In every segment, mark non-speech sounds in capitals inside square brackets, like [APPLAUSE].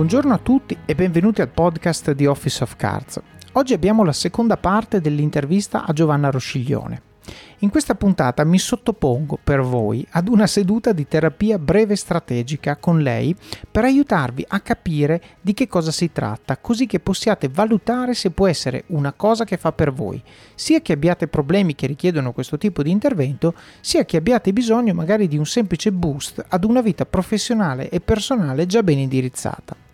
Buongiorno a tutti e benvenuti al podcast di Office of Cards. Oggi abbiamo la seconda parte dell'intervista a Giovanna Rosciglione. In questa puntata mi sottopongo per voi ad una seduta di terapia breve strategica con lei per aiutarvi a capire di che cosa si tratta, così che possiate valutare se può essere una cosa che fa per voi, sia che abbiate problemi che richiedono questo tipo di intervento, sia che abbiate bisogno magari di un semplice boost ad una vita professionale e personale già ben indirizzata.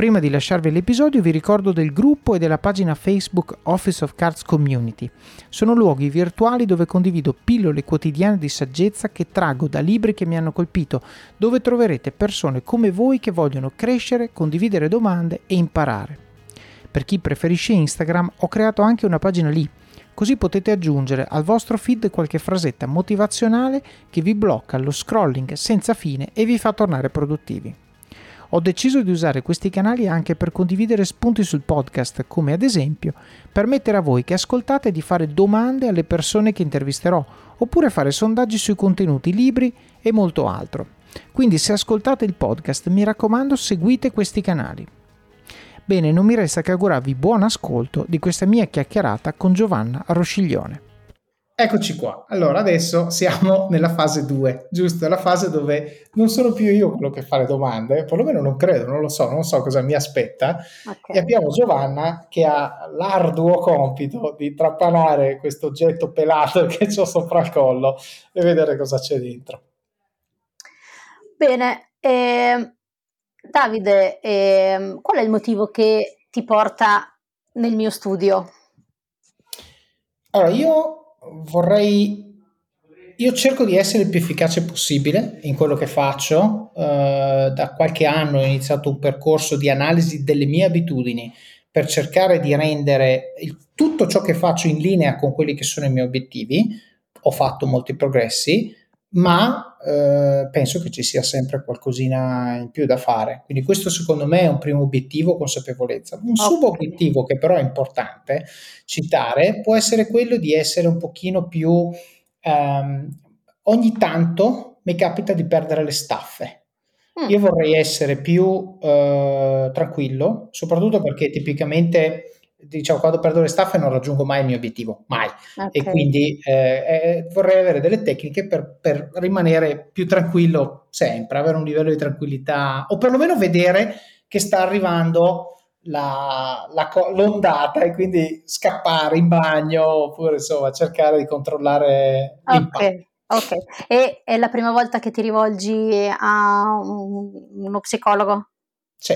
Prima di lasciarvi l'episodio vi ricordo del gruppo e della pagina Facebook Office of Cards Community. Sono luoghi virtuali dove condivido pillole quotidiane di saggezza che traggo da libri che mi hanno colpito, dove troverete persone come voi che vogliono crescere, condividere domande e imparare. Per chi preferisce Instagram ho creato anche una pagina lì, così potete aggiungere al vostro feed qualche frasetta motivazionale che vi blocca lo scrolling senza fine e vi fa tornare produttivi. Ho deciso di usare questi canali anche per condividere spunti sul podcast, come ad esempio permettere a voi che ascoltate di fare domande alle persone che intervisterò, oppure fare sondaggi sui contenuti, libri e molto altro. Quindi se ascoltate il podcast, mi raccomando, seguite questi canali. Bene, non mi resta che augurarvi buon ascolto di questa mia chiacchierata con Giovanna Rosciglione. Eccoci qua. Allora, adesso siamo [LAUGHS] nella fase 2, giusto? La fase dove non sono più io quello che fa le domande, perlomeno non credo, non lo so, non so cosa mi aspetta. Okay. E abbiamo Giovanna che ha l'arduo compito di trapanare questo oggetto pelato [LAUGHS] che ho sopra il collo e vedere cosa c'è dentro. Bene, eh, Davide, eh, qual è il motivo che ti porta nel mio studio? Allora, io vorrei io cerco di essere il più efficace possibile in quello che faccio. Uh, da qualche anno ho iniziato un percorso di analisi delle mie abitudini per cercare di rendere il, tutto ciò che faccio in linea con quelli che sono i miei obiettivi. Ho fatto molti progressi, ma uh, penso che ci sia sempre qualcosina in più da fare. Quindi questo secondo me è un primo obiettivo, consapevolezza. Un okay. subobiettivo che però è importante citare può essere quello di essere un pochino più um, ogni tanto mi capita di perdere le staffe. Mm. Io vorrei essere più uh, tranquillo, soprattutto perché tipicamente diciamo quando perdo le staffe non raggiungo mai il mio obiettivo, mai. Okay. E quindi eh, eh, vorrei avere delle tecniche per, per, rimanere più tranquillo sempre, avere un livello di tranquillità o perlomeno vedere che sta arrivando la, la, l'ondata e quindi scappare in bagno oppure insomma cercare di controllare ok Ok, e è la prima volta che ti rivolgi a un, uno psicologo? Sì.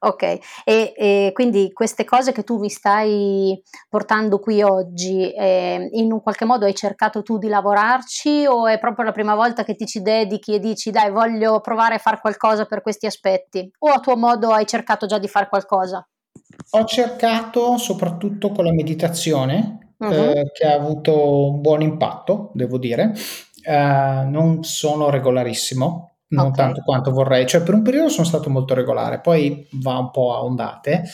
Ok, e, e, quindi queste cose che tu mi stai portando qui oggi, eh, in un qualche modo hai cercato tu di lavorarci o è proprio la prima volta che ti ci dedichi e dici dai voglio provare a fare qualcosa per questi aspetti? O a tuo modo hai cercato già di fare qualcosa? Ho cercato soprattutto con la meditazione, uh-huh. eh, che ha avuto un buon impatto, devo dire. Eh, non sono regolarissimo, non okay. tanto quanto vorrei, cioè per un periodo sono stato molto regolare, poi va un po' a ondate.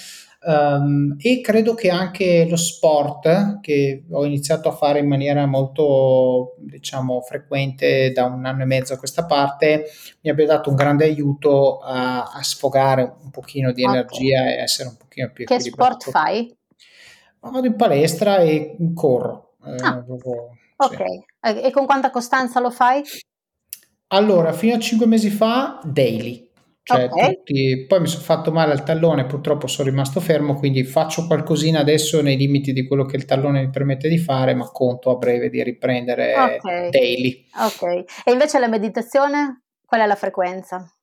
Um, e credo che anche lo sport che ho iniziato a fare in maniera molto diciamo frequente da un anno e mezzo a questa parte mi abbia dato un grande aiuto a, a sfogare un pochino di okay. energia e essere un pochino più che sport fai? vado in palestra e corro eh, ah. proprio, ok sì. e con quanta costanza lo fai? Allora, fino a 5 mesi fa, daily. Cioè, okay. tutti... Poi mi sono fatto male al tallone, purtroppo sono rimasto fermo, quindi faccio qualcosina adesso nei limiti di quello che il tallone mi permette di fare, ma conto a breve di riprendere okay. daily. Ok. E invece la meditazione, qual è la frequenza?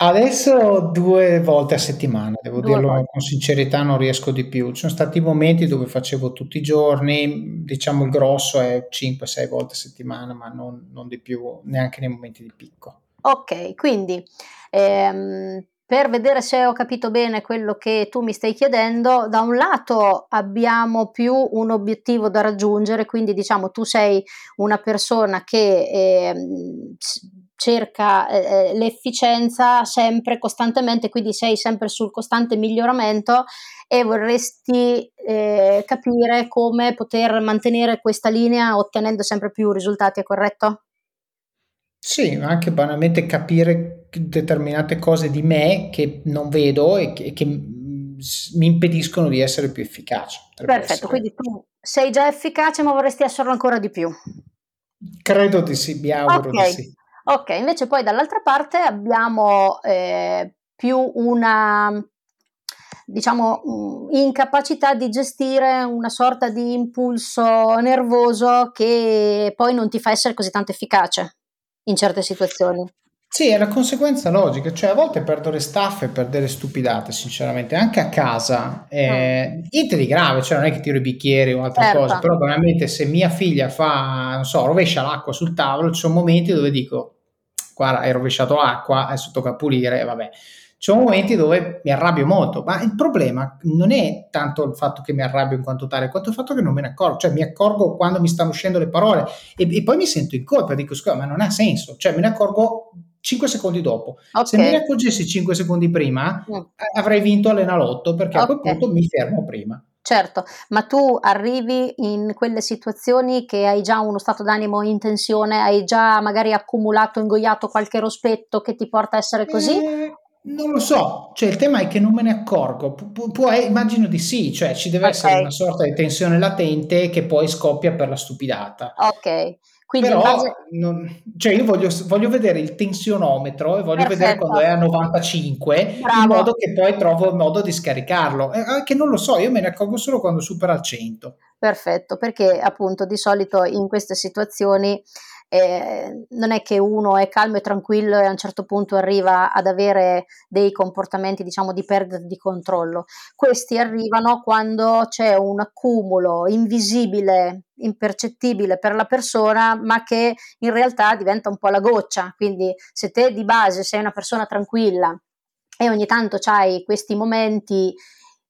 Adesso due volte a settimana, devo due dirlo volte. con sincerità, non riesco di più. Ci sono stati momenti dove facevo tutti i giorni, diciamo il grosso è 5-6 volte a settimana, ma non, non, di più, neanche nei momenti di picco. Ok, quindi ehm, per vedere se ho capito bene quello che tu mi stai chiedendo, da un lato abbiamo più un obiettivo da raggiungere, quindi diciamo tu sei una persona che... Ehm, cerca eh, eh, l'efficienza sempre costantemente, quindi sei sempre sul costante miglioramento e vorresti eh, capire come poter mantenere questa linea ottenendo sempre più risultati, è corretto? Sì, anche banalmente capire determinate cose di me che non vedo e che, che mi impediscono di essere più efficace. Perfetto, essere. quindi tu sei già efficace ma vorresti esserlo ancora di più. Credo di sì, mi auguro okay. di sì. Ok, invece poi dall'altra parte abbiamo eh, più una diciamo mm, incapacità di gestire una sorta di impulso nervoso che poi non ti fa essere così tanto efficace in certe situazioni. Sì, è la conseguenza logica, cioè a volte perdo le staffe per delle stupidate, sinceramente, anche a casa, eh, mm. niente di grave, cioè non è che tiro i bicchieri o altre certo. cose, però veramente se mia figlia fa, non so, rovescia l'acqua sul tavolo, ci sono momenti dove dico, guarda, hai rovesciato l'acqua, adesso tocca pulire, vabbè. Ci sono momenti dove mi arrabbio molto, ma il problema non è tanto il fatto che mi arrabbio in quanto tale, quanto il fatto che non me ne accorgo, cioè mi accorgo quando mi stanno uscendo le parole e, e poi mi sento in colpa, dico scusa, ma non ha senso, cioè me ne accorgo 5 secondi dopo. Okay. Se me ne accorgessi 5 secondi prima, mm. avrei vinto all'enalotto perché okay. a quel punto mi fermo prima. Certo, ma tu arrivi in quelle situazioni che hai già uno stato d'animo in tensione, hai già magari accumulato, ingoiato qualche rospetto che ti porta a essere così? Eh, non lo so, cioè il tema è che non me ne accorgo, pu- pu- eh, immagino di sì, cioè ci deve okay. essere una sorta di tensione latente che poi scoppia per la stupidata. Ok. Quindi Però, base... non, cioè io voglio, voglio, vedere il tensionometro e voglio Perfetto. vedere quando è a 95 Bravo. in modo che poi trovo il modo di scaricarlo. Eh, che non lo so, io me ne accorgo solo quando supera il 100. Perfetto, perché appunto di solito in queste situazioni eh, non è che uno è calmo e tranquillo e a un certo punto arriva ad avere dei comportamenti diciamo di perdita di controllo. Questi arrivano quando c'è un accumulo invisibile, impercettibile per la persona, ma che in realtà diventa un po' la goccia. Quindi se te di base sei una persona tranquilla e ogni tanto hai questi momenti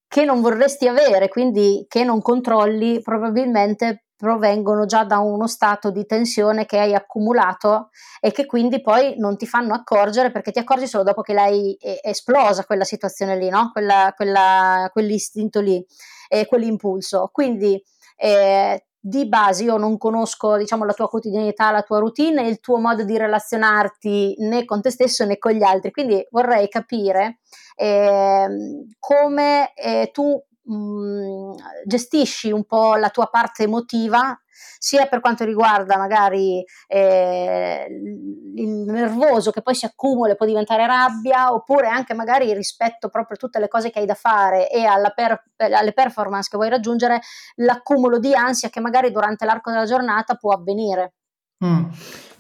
che non vorresti avere, quindi che non controlli, probabilmente provengono già da uno stato di tensione che hai accumulato e che quindi poi non ti fanno accorgere perché ti accorgi solo dopo che l'hai esplosa quella situazione lì, no? quella, quella, quell'istinto lì, eh, quell'impulso. Quindi eh, di base io non conosco diciamo, la tua quotidianità, la tua routine il tuo modo di relazionarti né con te stesso né con gli altri, quindi vorrei capire eh, come eh, tu mhmm, gestisci un po' la tua parte emotiva, sia per quanto riguarda magari eh, il nervoso che poi si accumula e può diventare rabbia, oppure anche magari rispetto proprio a tutte le cose che hai da fare e per, alle performance che vuoi raggiungere, l'accumulo di ansia che magari durante l'arco della giornata può avvenire. Mm.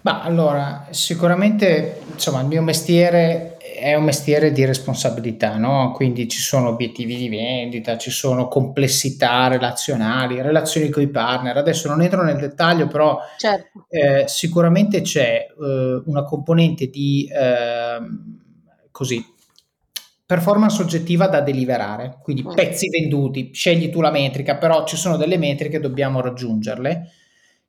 Ma allora, sicuramente insomma, il mio mestiere è un mestiere di responsabilità, no? quindi ci sono obiettivi di vendita, ci sono complessità relazionali, relazioni con i partner. Adesso non entro nel dettaglio, però certo. eh, sicuramente c'è eh, una componente di eh, così, performance oggettiva da deliberare, quindi mm. pezzi venduti, scegli tu la metrica, però ci sono delle metriche, dobbiamo raggiungerle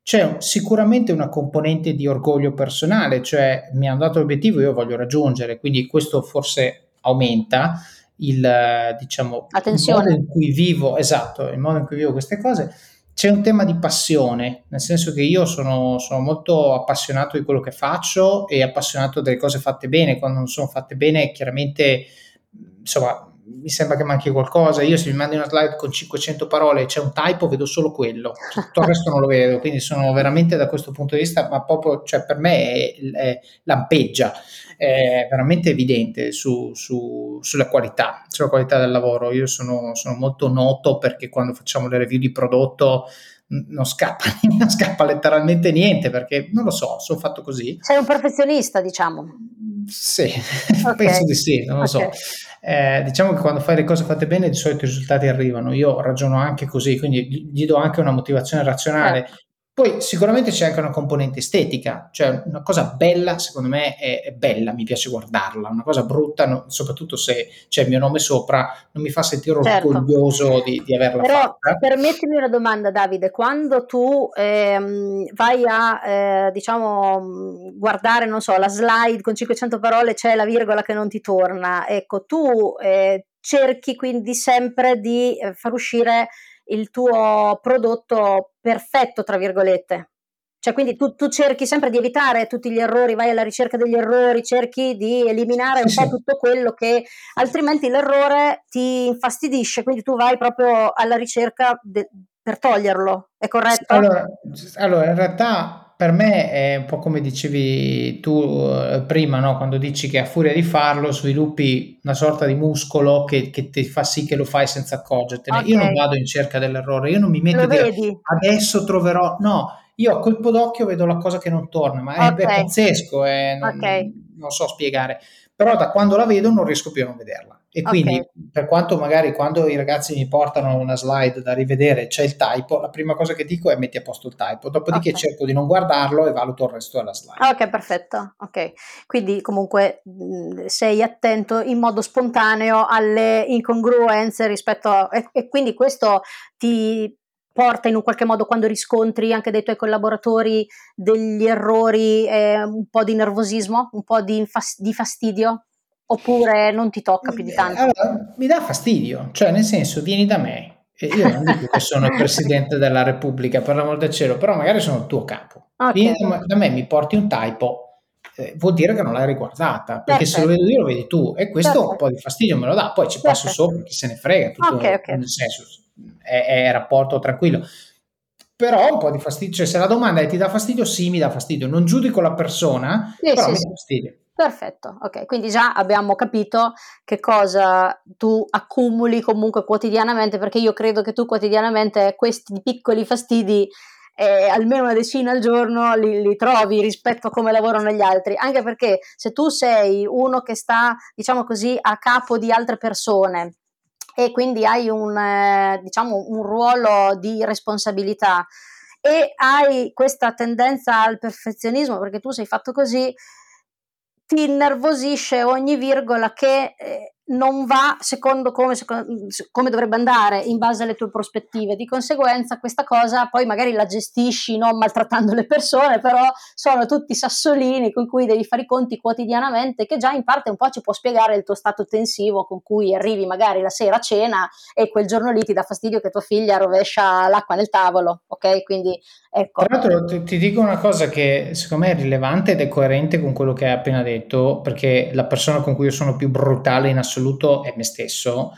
c'è sicuramente una componente di orgoglio personale, cioè mi hanno dato l'obiettivo, io voglio raggiungere, quindi questo forse aumenta il, diciamo, il modo in cui vivo, esatto, il modo in cui vivo queste cose. C'è un tema di passione, nel senso che io sono, sono molto appassionato di quello che faccio e appassionato delle cose fatte bene. Quando non sono fatte bene, chiaramente, insomma, mi sembra che manchi qualcosa. Io se mi mandi una slide con 500 parole e c'è un typo, vedo solo quello, cioè, tutto il resto non lo vedo. Quindi sono veramente da questo punto di vista, ma proprio, cioè per me è, è lampeggia, è veramente evidente su, su, sulla qualità, sulla qualità del lavoro. Io sono, sono molto noto perché quando facciamo le review di prodotto non scappa, [LAUGHS] non scappa letteralmente niente perché non lo so, sono fatto così. Sei un professionista, diciamo. Sì, [LAUGHS] okay. penso di sì, non lo okay. so. Eh, diciamo che quando fai le cose fatte bene di solito i risultati arrivano. Io ragiono anche così, quindi gli do anche una motivazione razionale. Poi sicuramente c'è anche una componente estetica, cioè una cosa bella secondo me è, è bella, mi piace guardarla, una cosa brutta, no, soprattutto se c'è il mio nome sopra, non mi fa sentire certo. orgoglioso di, di averla Però, fatta. Permettimi una domanda Davide, quando tu ehm, vai a eh, diciamo guardare, non so, la slide con 500 parole c'è la virgola che non ti torna, ecco, tu eh, cerchi quindi sempre di eh, far uscire il tuo prodotto perfetto, tra virgolette. Cioè, quindi tu, tu, cerchi sempre di evitare tutti gli errori, vai alla ricerca degli errori, cerchi di eliminare un po' tutto quello che altrimenti l'errore ti infastidisce, quindi tu vai proprio alla ricerca de, per toglierlo, è corretto? Allora, allora, in realtà per me è un po' come dicevi tu eh, prima, no? quando dici che a furia di farlo sviluppi una sorta di muscolo che, che ti fa sì che lo fai senza accorgertene. Okay. Io non vado in cerca dell'errore, io non mi metto a dire adesso troverò, no io a colpo d'occhio vedo la cosa che non torna, ma è, okay. è pazzesco, è, non, okay. non, so spiegare. Però da quando la vedo non riesco più a non vederla. E quindi, okay. per quanto magari quando i ragazzi mi portano una slide da rivedere c'è il typo, la prima cosa che dico è metti a posto il typo, dopodiché cerco di non guardarlo e valuto il resto della slide. Ok, perfetto. Ok, quindi comunque sei attento in modo spontaneo alle incongruenze rispetto a... e, e quindi questo ti porta in un qualche modo quando riscontri anche dai tuoi collaboratori degli errori, eh, un po' di nervosismo, un po' di, infas- di, fastidio? Oppure non ti tocca più di tanto? Allora, mi dà fastidio, cioè nel senso vieni da me, io non dico che sono il presidente della Repubblica, per l'amor del cielo, però magari sono il tuo capo. Okay. Vieni da me, mi porti un typo, eh, vuol dire che non l'hai riguardata, perché Perfetto. se lo vedo io lo vedi tu e questo Perfetto. un po' di fastidio me lo dà, poi ci passo Perfetto. sopra, chi se ne frega, tutto okay, okay. nel senso è, è rapporto tranquillo però un po' di fastidio, cioè se la domanda è ti dà fastidio, sì mi dà fastidio, non giudico la persona, sì, però sì, mi dà fastidio. Perfetto, ok, quindi già abbiamo capito che cosa tu accumuli comunque quotidianamente, perché io credo che tu quotidianamente questi piccoli fastidi, eh, almeno una decina al giorno, li, li, trovi rispetto a come lavorano gli altri, anche perché se tu sei uno che sta, diciamo così, a capo di altre persone, e quindi hai un, eh, diciamo, un ruolo di responsabilità. E hai questa tendenza al perfezionismo perché tu sei fatto così, ti innervosisce ogni virgola che eh, non va secondo come, secondo come, dovrebbe andare in base alle tue prospettive. Di conseguenza, questa cosa poi magari la gestisci non maltrattando le persone, però sono tutti sassolini con cui devi fare i conti quotidianamente, che già in parte un po' ci può spiegare il tuo stato tensivo con cui arrivi magari la sera a cena e quel giorno lì ti dà fastidio che tua figlia rovescia l'acqua nel tavolo, ok? Quindi ecco. Tra l'altro ti, ti dico una cosa che secondo me è rilevante ed è coerente con quello che hai appena detto, perché la persona con cui io sono più brutale in assoluto assoluto è me stesso,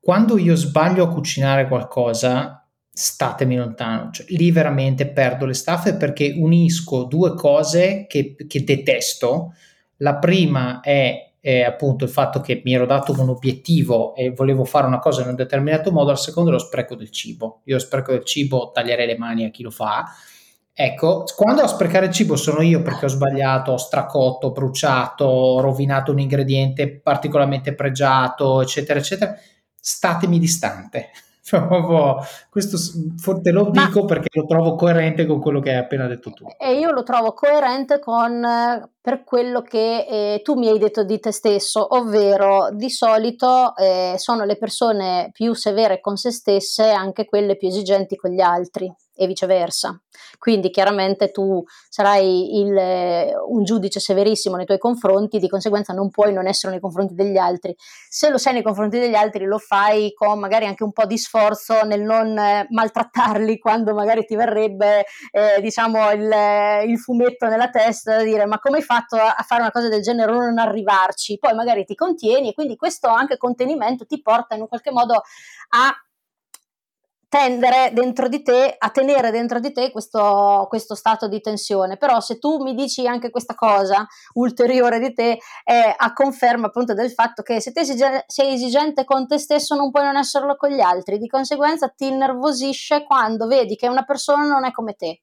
quando io sbaglio a cucinare qualcosa, statemi lontano, cioè, lì veramente perdo le staffe perché unisco due cose che, che detesto. La prima è, è, appunto il fatto che mi ero dato un obiettivo e volevo fare una cosa in un determinato modo, la seconda è lo spreco del cibo. Io spreco del cibo taglierei le mani a chi lo fa Ecco, quando a sprecare il cibo sono io perché ho sbagliato, ho stracotto, bruciato, ho rovinato un ingrediente particolarmente pregiato, eccetera, eccetera, statemi distante. [LAUGHS] Questo te lo dico Ma, perché lo trovo coerente con quello che hai appena detto tu. E io lo trovo coerente con per quello che eh, tu mi hai detto di te stesso, ovvero di solito eh, sono le persone più severe con se stesse anche quelle più esigenti con gli altri e viceversa. Quindi chiaramente tu sarai il, un giudice severissimo nei tuoi confronti, di conseguenza non puoi non essere nei confronti degli altri. Se lo sei nei confronti degli altri lo fai con magari anche un po' di sforzo nel non eh, maltrattarli quando magari ti verrebbe eh, diciamo il, il, fumetto nella testa da dire ma come hai a, a fare una cosa del genere o non arrivarci? Poi magari ti contieni e quindi questo anche contenimento ti porta in un qualche modo a tendere dentro di te, a tenere dentro di te questo, questo, stato di tensione. Però se tu mi dici anche questa cosa ulteriore di te, è a conferma appunto del fatto che se te sei esigente con te stesso non puoi non esserlo con gli altri, di conseguenza ti innervosisce quando vedi che una persona non è come te.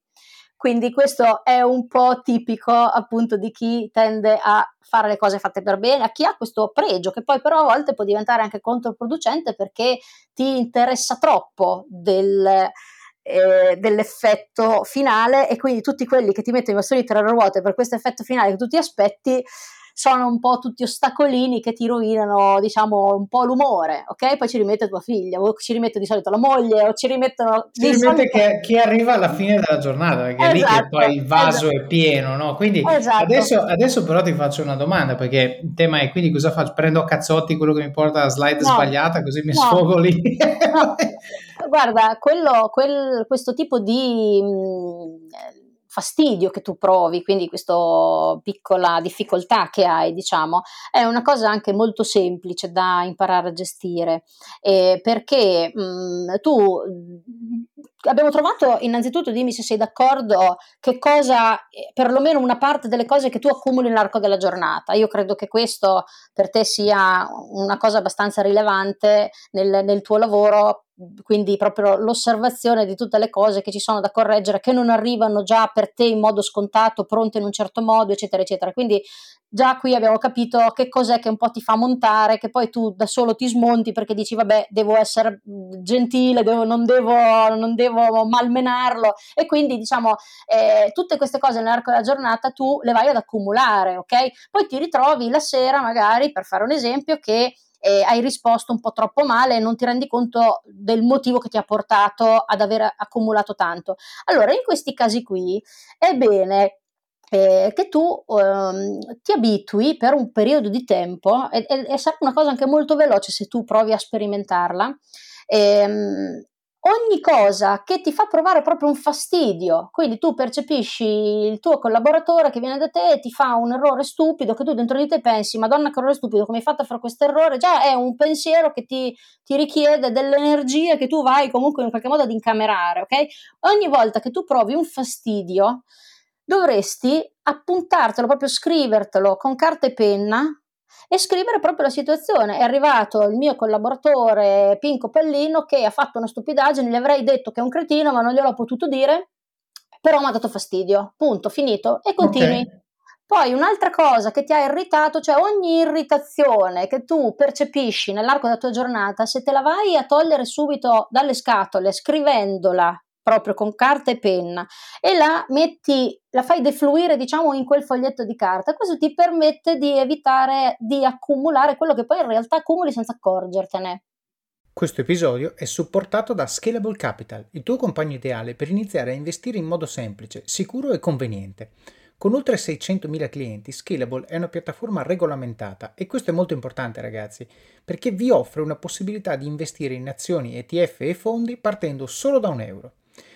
Quindi questo è un po' tipico appunto di chi tende a fare le cose fatte per bene, a chi ha questo pregio che poi però a volte può diventare anche controproducente perché ti interessa troppo del, eh, dell'effetto finale e quindi tutti quelli che ti mettono i bastoni tra le ruote per questo effetto finale che tu ti aspetti sono un po' tutti ostacolini che ti rovinano, diciamo, un po' l'umore, ok? Poi ci rimette tua figlia, o ci rimette di solito la moglie, o ci rimettono... Ci rimette solito... chi arriva alla fine della giornata, perché esatto, è lì che esatto, poi il vaso esatto. è pieno, no? Quindi esatto. adesso, adesso, però ti faccio una domanda, perché il tema è quindi cosa faccio? Prendo a cazzotti quello che mi porta la slide no, sbagliata, così mi no. sfogo lì? No. [LAUGHS] Guarda, quello, quel, questo tipo di... Mh, fastidio che tu provi, quindi questa piccola difficoltà che hai, diciamo, è una cosa anche molto semplice da imparare a gestire, eh, perché mh, mm, tu abbiamo trovato innanzitutto, dimmi se sei d'accordo, che cosa, eh, perlomeno una parte delle cose che tu accumuli nell'arco della giornata. Io credo che questo per te sia una cosa abbastanza rilevante nel, nel tuo lavoro quindi proprio l'osservazione di tutte le cose che ci sono da correggere, che non arrivano già per te in modo scontato, pronte in un certo modo, eccetera, eccetera. Quindi già qui abbiamo capito che cos'è che un po' ti fa montare, che poi tu da solo ti smonti perché dici vabbè devo essere gentile, devo, non, devo, non, devo, malmenarlo e quindi diciamo eh, tutte queste cose nell'arco della giornata tu le vai ad accumulare, ok? Poi ti ritrovi la sera magari, per fare un esempio, che eh, hai risposto un po' troppo male e non ti rendi conto del motivo che ti ha portato ad aver accumulato tanto. Allora, in questi casi qui è bene eh, che tu ehm, ti abitui per un periodo di tempo e, sarà una cosa anche molto veloce se tu provi a sperimentarla. Ehm, ogni cosa che ti fa provare proprio un fastidio, quindi tu percepisci il tuo collaboratore che viene da te e ti fa un errore stupido che tu dentro di te pensi, madonna che errore stupido, come hai fatto a fare questo errore? Già è un pensiero che ti, ti richiede dell'energia che tu vai comunque in qualche modo ad incamerare, ok? Ogni volta che tu provi un fastidio, dovresti appuntartelo, proprio scrivertelo con carta e penna e scrivere proprio la situazione. È arrivato il mio collaboratore Pinco Pallino che ha fatto una stupidaggine, gli avrei detto che è un cretino, ma non gliel'ho potuto dire, però mi ha dato fastidio. Punto, finito. E continui. Okay. Poi un'altra cosa che ti ha irritato, cioè ogni irritazione che tu percepisci nell'arco della tua giornata, se te la vai a togliere subito dalle scatole, scrivendola proprio con carta e penna e la metti, la fai defluire diciamo in quel foglietto di carta, questo ti permette di evitare di accumulare quello che poi in realtà accumuli senza accorgertene. Questo episodio è supportato da Scalable Capital, il tuo compagno ideale per iniziare a investire in modo semplice, sicuro e conveniente. Con oltre 600.000 clienti, Scalable è una piattaforma regolamentata e questo è molto importante ragazzi, perché vi offre una possibilità di investire in azioni, ETF e fondi partendo solo da un euro.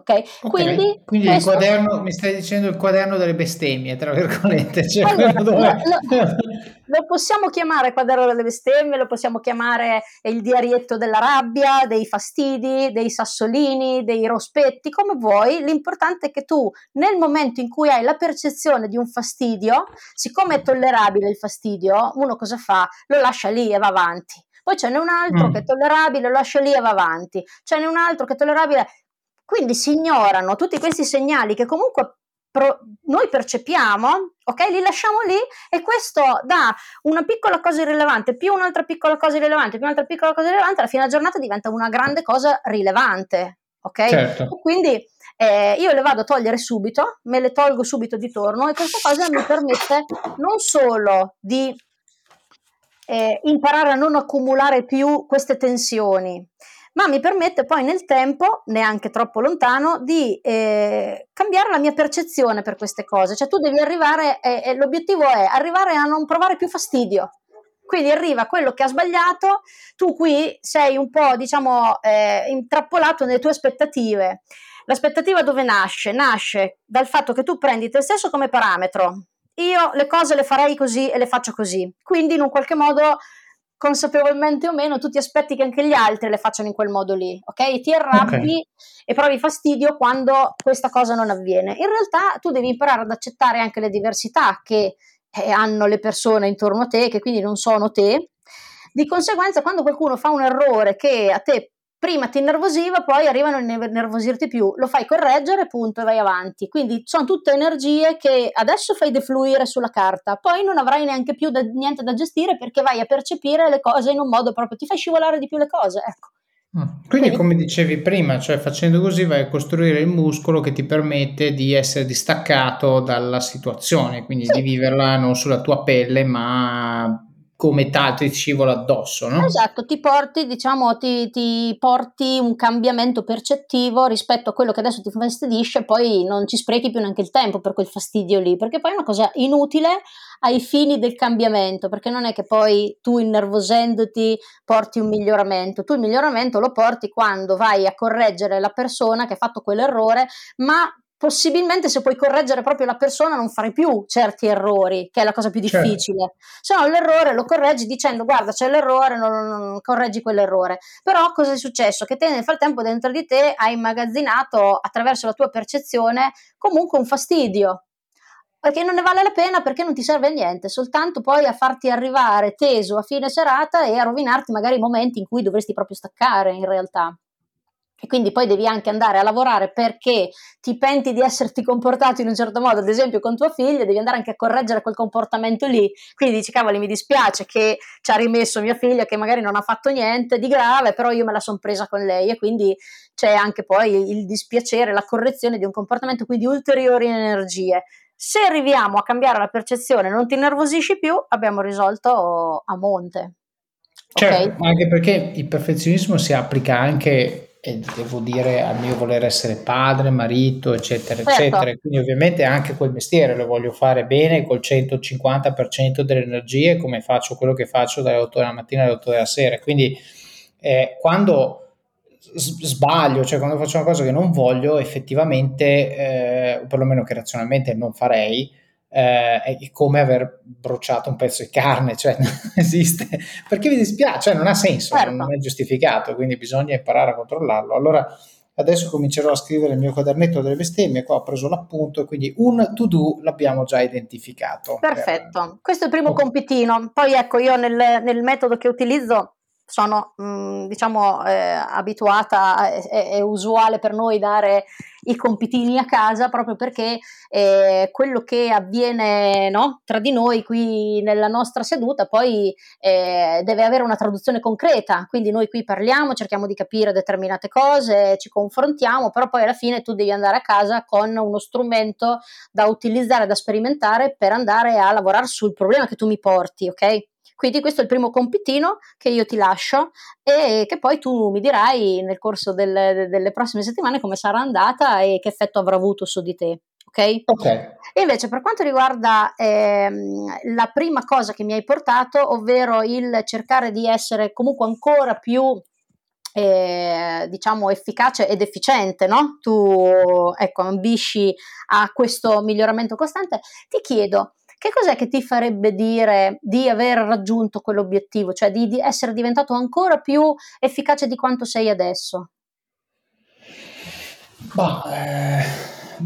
Okay? Quindi, Quindi questo... il quaderno, mi stai dicendo il quaderno delle bestemmie, tra virgolette. Cioè allora, dove... lo, [LAUGHS] lo, possiamo chiamare quaderno delle bestemmie, lo possiamo chiamare il diarietto della rabbia, dei fastidi, dei sassolini, dei rospetti, come vuoi. L'importante è che tu, nel momento in cui hai la percezione di un fastidio, siccome è tollerabile il fastidio, uno cosa fa? Lo lascia lì e va avanti. Poi ce n'è un altro mm. che è tollerabile, lo lascia lì e va avanti. Ce n'è un altro che è tollerabile quindi si ignorano tutti questi segnali che comunque pro- noi percepiamo, ok? Li lasciamo lì e questo dà una piccola cosa irrilevante, più un'altra piccola cosa irrilevante, più un'altra piccola cosa irrilevante, alla fine della giornata diventa una grande cosa rilevante, ok? Certo. Quindi eh, io le vado a togliere subito, me le tolgo subito di torno e questa cosa mi permette non solo di eh, imparare a non accumulare più queste tensioni, ma mi permette poi nel tempo, neanche troppo lontano, di eh, cambiare la mia percezione per queste cose. Cioè tu devi arrivare, eh, eh, l'obiettivo è arrivare a non provare più fastidio. Quindi arriva quello che ha sbagliato, tu qui sei un po', diciamo, eh, intrappolato nelle tue aspettative. L'aspettativa dove nasce? Nasce dal fatto che tu prendi te stesso come parametro. Io le cose le farei così e le faccio così. Quindi in un qualche modo consapevolmente o meno, tu ti aspetti che anche gli altri le facciano in quel modo lì, ok? Ti arrabbi okay. e provi fastidio quando questa cosa non avviene. In realtà tu devi imparare ad accettare anche le diversità che eh, hanno le persone intorno a te, che quindi non sono te. Di conseguenza, quando qualcuno fa un errore che a te prima ti innervosiva, poi arrivano a innervosirti più, lo fai correggere, punto, e vai avanti. Quindi sono tutte energie che adesso fai defluire sulla carta, poi non avrai neanche più da, niente da gestire perché vai a percepire le cose in un modo proprio, ti fai scivolare di più le cose, ecco. Mm. Quindi, Quindi, come dicevi prima, cioè facendo così vai a costruire il muscolo che ti permette di essere distaccato dalla situazione, quindi sì. di viverla non sulla tua pelle, ma come tal ti scivola addosso, no? Esatto, ti porti, diciamo, ti, ti, porti un cambiamento percettivo rispetto a quello che adesso ti fastidisce, poi non ci sprechi più neanche il tempo per quel fastidio lì, perché poi è una cosa inutile ai fini del cambiamento, perché non è che poi tu innervosendoti porti un miglioramento, tu il miglioramento lo porti quando vai a correggere la persona che ha fatto quell'errore, ma possibilmente se puoi correggere proprio la persona non fare più certi errori, che è la cosa più certo. difficile. Certo. Se no l'errore lo correggi dicendo guarda c'è l'errore, non, non, correggi quell'errore. Però cosa è successo? Che te nel frattempo dentro di te hai immagazzinato attraverso la tua percezione comunque un fastidio. Perché non ne vale la pena perché non ti serve a niente, soltanto poi a farti arrivare teso a fine serata e a rovinarti magari i momenti in cui dovresti proprio staccare in realtà e quindi poi devi anche andare a lavorare perché ti penti di esserti comportato in un certo modo, ad esempio con tua figlia, devi andare anche a correggere quel comportamento lì. Quindi dici, cavoli, mi dispiace che ci ha rimesso mia figlia che magari non ha fatto niente di grave, però io me la sono presa con lei e quindi c'è anche poi il dispiacere, la correzione di un comportamento, quindi ulteriori energie. Se arriviamo a cambiare la percezione, non ti nervosisci più, abbiamo risolto a monte. Certo, okay? anche perché il perfezionismo si applica anche e devo dire al mio voler essere padre, marito, eccetera, certo. eccetera. Quindi ovviamente anche quel mestiere lo voglio fare bene col 150% delle energie come faccio quello che faccio dalle 8 della mattina alle 8 della sera. Quindi eh, quando sbaglio, cioè quando faccio una cosa che non voglio, effettivamente, eh, o perlomeno che razionalmente non farei, eh, è come aver bruciato un pezzo di carne, cioè [LAUGHS] non esiste, perché mi dispiace, cioè non ha senso, certo. non è giustificato, quindi bisogna imparare a controllarlo. Allora adesso comincerò a scrivere il mio quadernetto delle bestemmie, qua ho preso l'appunto, quindi un to do l'abbiamo già identificato. Perfetto, questo è il primo oh. compitino, poi ecco io nel, nel metodo che utilizzo sono mh, mm, diciamo eh, abituata, è, è, usuale per noi dare i compitini a casa proprio perché eh, quello che avviene no, tra di noi qui nella nostra seduta poi eh, deve avere una traduzione concreta, quindi noi qui parliamo, cerchiamo di capire determinate cose, ci confrontiamo, però poi alla fine tu devi andare a casa con uno strumento da utilizzare, da sperimentare per andare a lavorare sul problema che tu mi porti, ok? Quindi questo è il primo compitino che io ti lascio e che poi tu mi dirai nel corso delle, delle prossime settimane come sarà andata e che effetto avrà avuto su di te. Ok? Ok. E invece per quanto riguarda ehm, la prima cosa che mi hai portato, ovvero il cercare di essere comunque ancora più eh, diciamo efficace ed efficiente, no? Tu ecco, ambisci a questo miglioramento costante, ti chiedo che cos'è che ti farebbe dire di aver raggiunto quell'obiettivo, cioè di, di essere diventato ancora più efficace di quanto sei adesso? Bah, eh,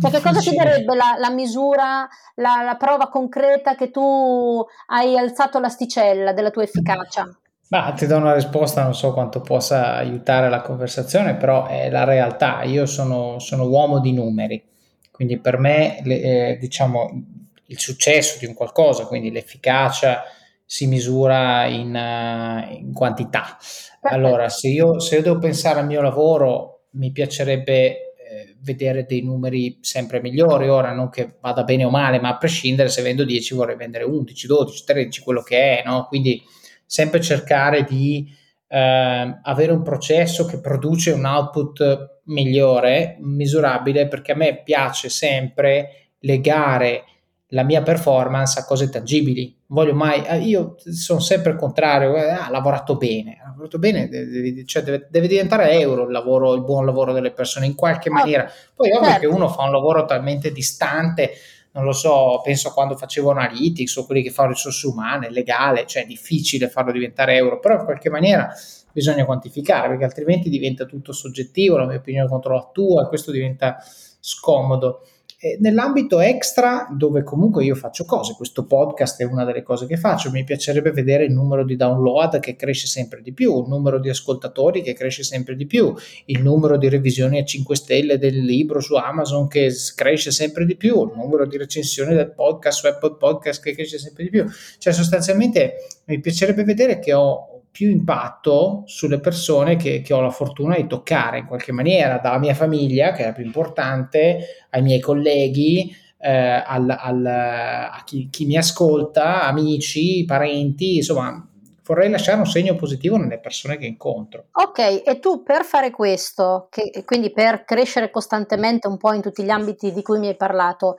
cioè, che cosa ti darebbe la, la misura, la, la, prova concreta che tu hai alzato l'asticella della tua efficacia? Bah, ti do una risposta, non so quanto possa aiutare la conversazione, però è la realtà. Io sono, sono uomo di numeri, quindi per me, eh, diciamo, il successo di un qualcosa, quindi l'efficacia si misura in, uh, in quantità. Allora, se io, se io, devo pensare al mio lavoro, mi piacerebbe eh, vedere dei numeri sempre migliori. Ora, non che vada bene o male, ma a prescindere, se vendo 10 vorrei vendere 11, 12, 13, quello che è, no? Quindi sempre cercare di eh, avere un processo che produce un output migliore, misurabile, perché a me piace sempre legare la mia performance a cose tangibili. Voglio mai, eh, io sono sempre il contrario, eh, ah, ha lavorato bene, ha lavorato bene, deve, cioè deve, deve, diventare euro il lavoro, il buon lavoro delle persone in qualche ah, maniera. Poi è ovvio certo. che uno fa un lavoro talmente distante non lo so, penso a quando facevo analytics o quelli che fanno risorse umane, legale, cioè è difficile farlo diventare euro, però in qualche maniera bisogna quantificare perché altrimenti diventa tutto soggettivo, la mia opinione contro la tua e questo diventa scomodo. Eh, nell'ambito extra, dove comunque io faccio cose, questo podcast è una delle cose che faccio, mi piacerebbe vedere il numero di download che cresce sempre di più, il numero di ascoltatori che cresce sempre di più, il numero di revisioni a 5 stelle del libro su Amazon che cresce sempre di più, il numero di recensioni del podcast su Apple Podcast che cresce sempre di più. Cioè sostanzialmente mi piacerebbe vedere che ho più impatto sulle persone che, che, ho la fortuna di toccare in qualche maniera, dalla mia famiglia, che è la più importante, ai miei colleghi, eh, al, al, a chi, chi, mi ascolta, amici, parenti, insomma, vorrei lasciare un segno positivo nelle persone che incontro. Ok, e tu per fare questo, che, quindi per crescere costantemente un po' in tutti gli ambiti di cui mi hai parlato,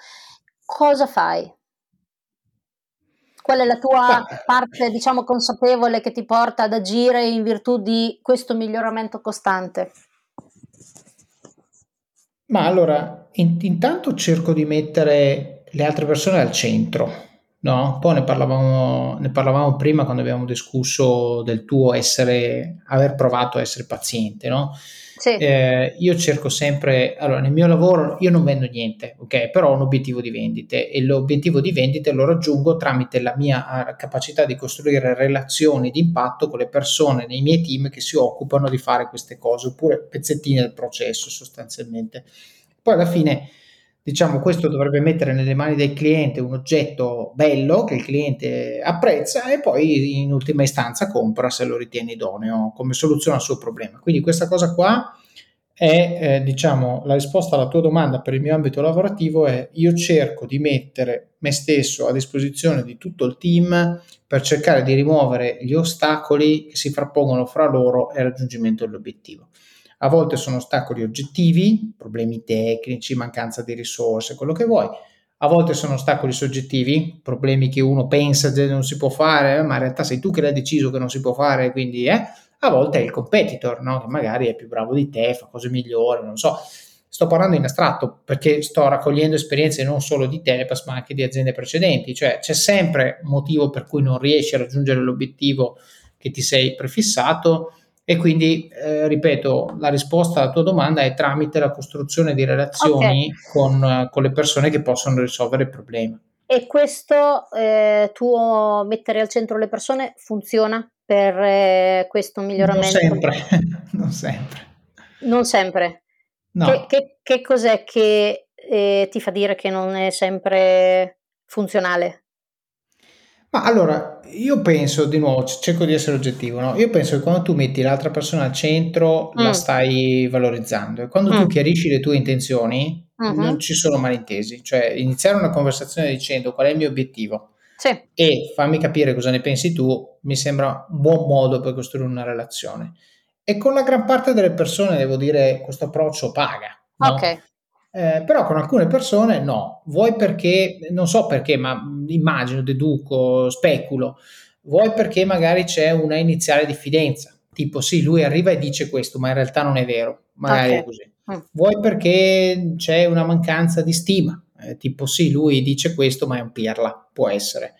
cosa fai? Qual è la tua [LAUGHS] parte, diciamo, consapevole che ti porta ad agire in virtù di questo miglioramento costante? Ma allora, in, intanto cerco di mettere le altre persone al centro, no? Poi ne parlavamo, ne parlavamo prima quando abbiamo discusso del tuo essere, aver provato a essere paziente, no? Sì. Eh, io cerco sempre, allora nel mio lavoro io non vendo niente, ok? Però ho un obiettivo di vendite e l'obiettivo di vendite lo raggiungo tramite la mia eh, capacità di costruire relazioni di impatto con le persone nei miei team che si occupano di fare queste cose, oppure pezzettini del processo sostanzialmente. Poi alla fine diciamo questo dovrebbe mettere nelle mani del cliente un oggetto bello che il cliente apprezza e poi in ultima istanza compra se lo ritiene idoneo come soluzione al suo problema. Quindi questa cosa qua è eh, diciamo la risposta alla tua domanda per il mio ambito lavorativo è io cerco di mettere me stesso a disposizione di tutto il team per cercare di rimuovere gli ostacoli che si frappongono fra loro e il raggiungimento dell'obiettivo. A volte sono ostacoli oggettivi, problemi tecnici, mancanza di risorse, quello che vuoi. A volte sono ostacoli soggettivi, problemi che uno pensa che non si può fare, ma in realtà sei tu che l'hai deciso che non si può fare, quindi eh. A volte è il competitor, no? che magari è più bravo di te, fa cose migliori, non so. Sto parlando in astratto perché sto raccogliendo esperienze non solo di Telepass, ma anche di aziende precedenti, cioè c'è sempre un motivo per cui non riesci a raggiungere l'obiettivo che ti sei prefissato e quindi, eh, ripeto, la risposta alla tua domanda è tramite la costruzione di relazioni okay. con, con, le persone che possono risolvere il problema. E questo eh, tuo mettere al centro le persone funziona per eh, questo miglioramento? Non sempre, [LAUGHS] non sempre. Non sempre. No. Che, che, che cos'è che eh, ti fa dire che non è sempre funzionale? Ma allora, io penso di nuovo, cerco di essere oggettivo, no? Io penso che quando tu metti l'altra persona al centro mm. la stai valorizzando e quando mm. tu chiarisci le tue intenzioni mm-hmm. non ci sono malintesi, cioè iniziare una conversazione dicendo qual è il mio obiettivo sì. e fammi capire cosa ne pensi tu, mi sembra un buon modo per costruire una relazione. E con la gran parte delle persone, devo dire, questo approccio paga. No? Ok. Eh, però con alcune persone no, vuoi perché, non so perché, ma immagino, deduco, speculo, vuoi perché magari c'è una iniziale diffidenza, tipo sì, lui arriva e dice questo, ma in realtà non è vero, magari okay. è così. Mm. Vuoi perché c'è una mancanza di stima, eh, tipo sì, lui dice questo, ma è un pirla, può essere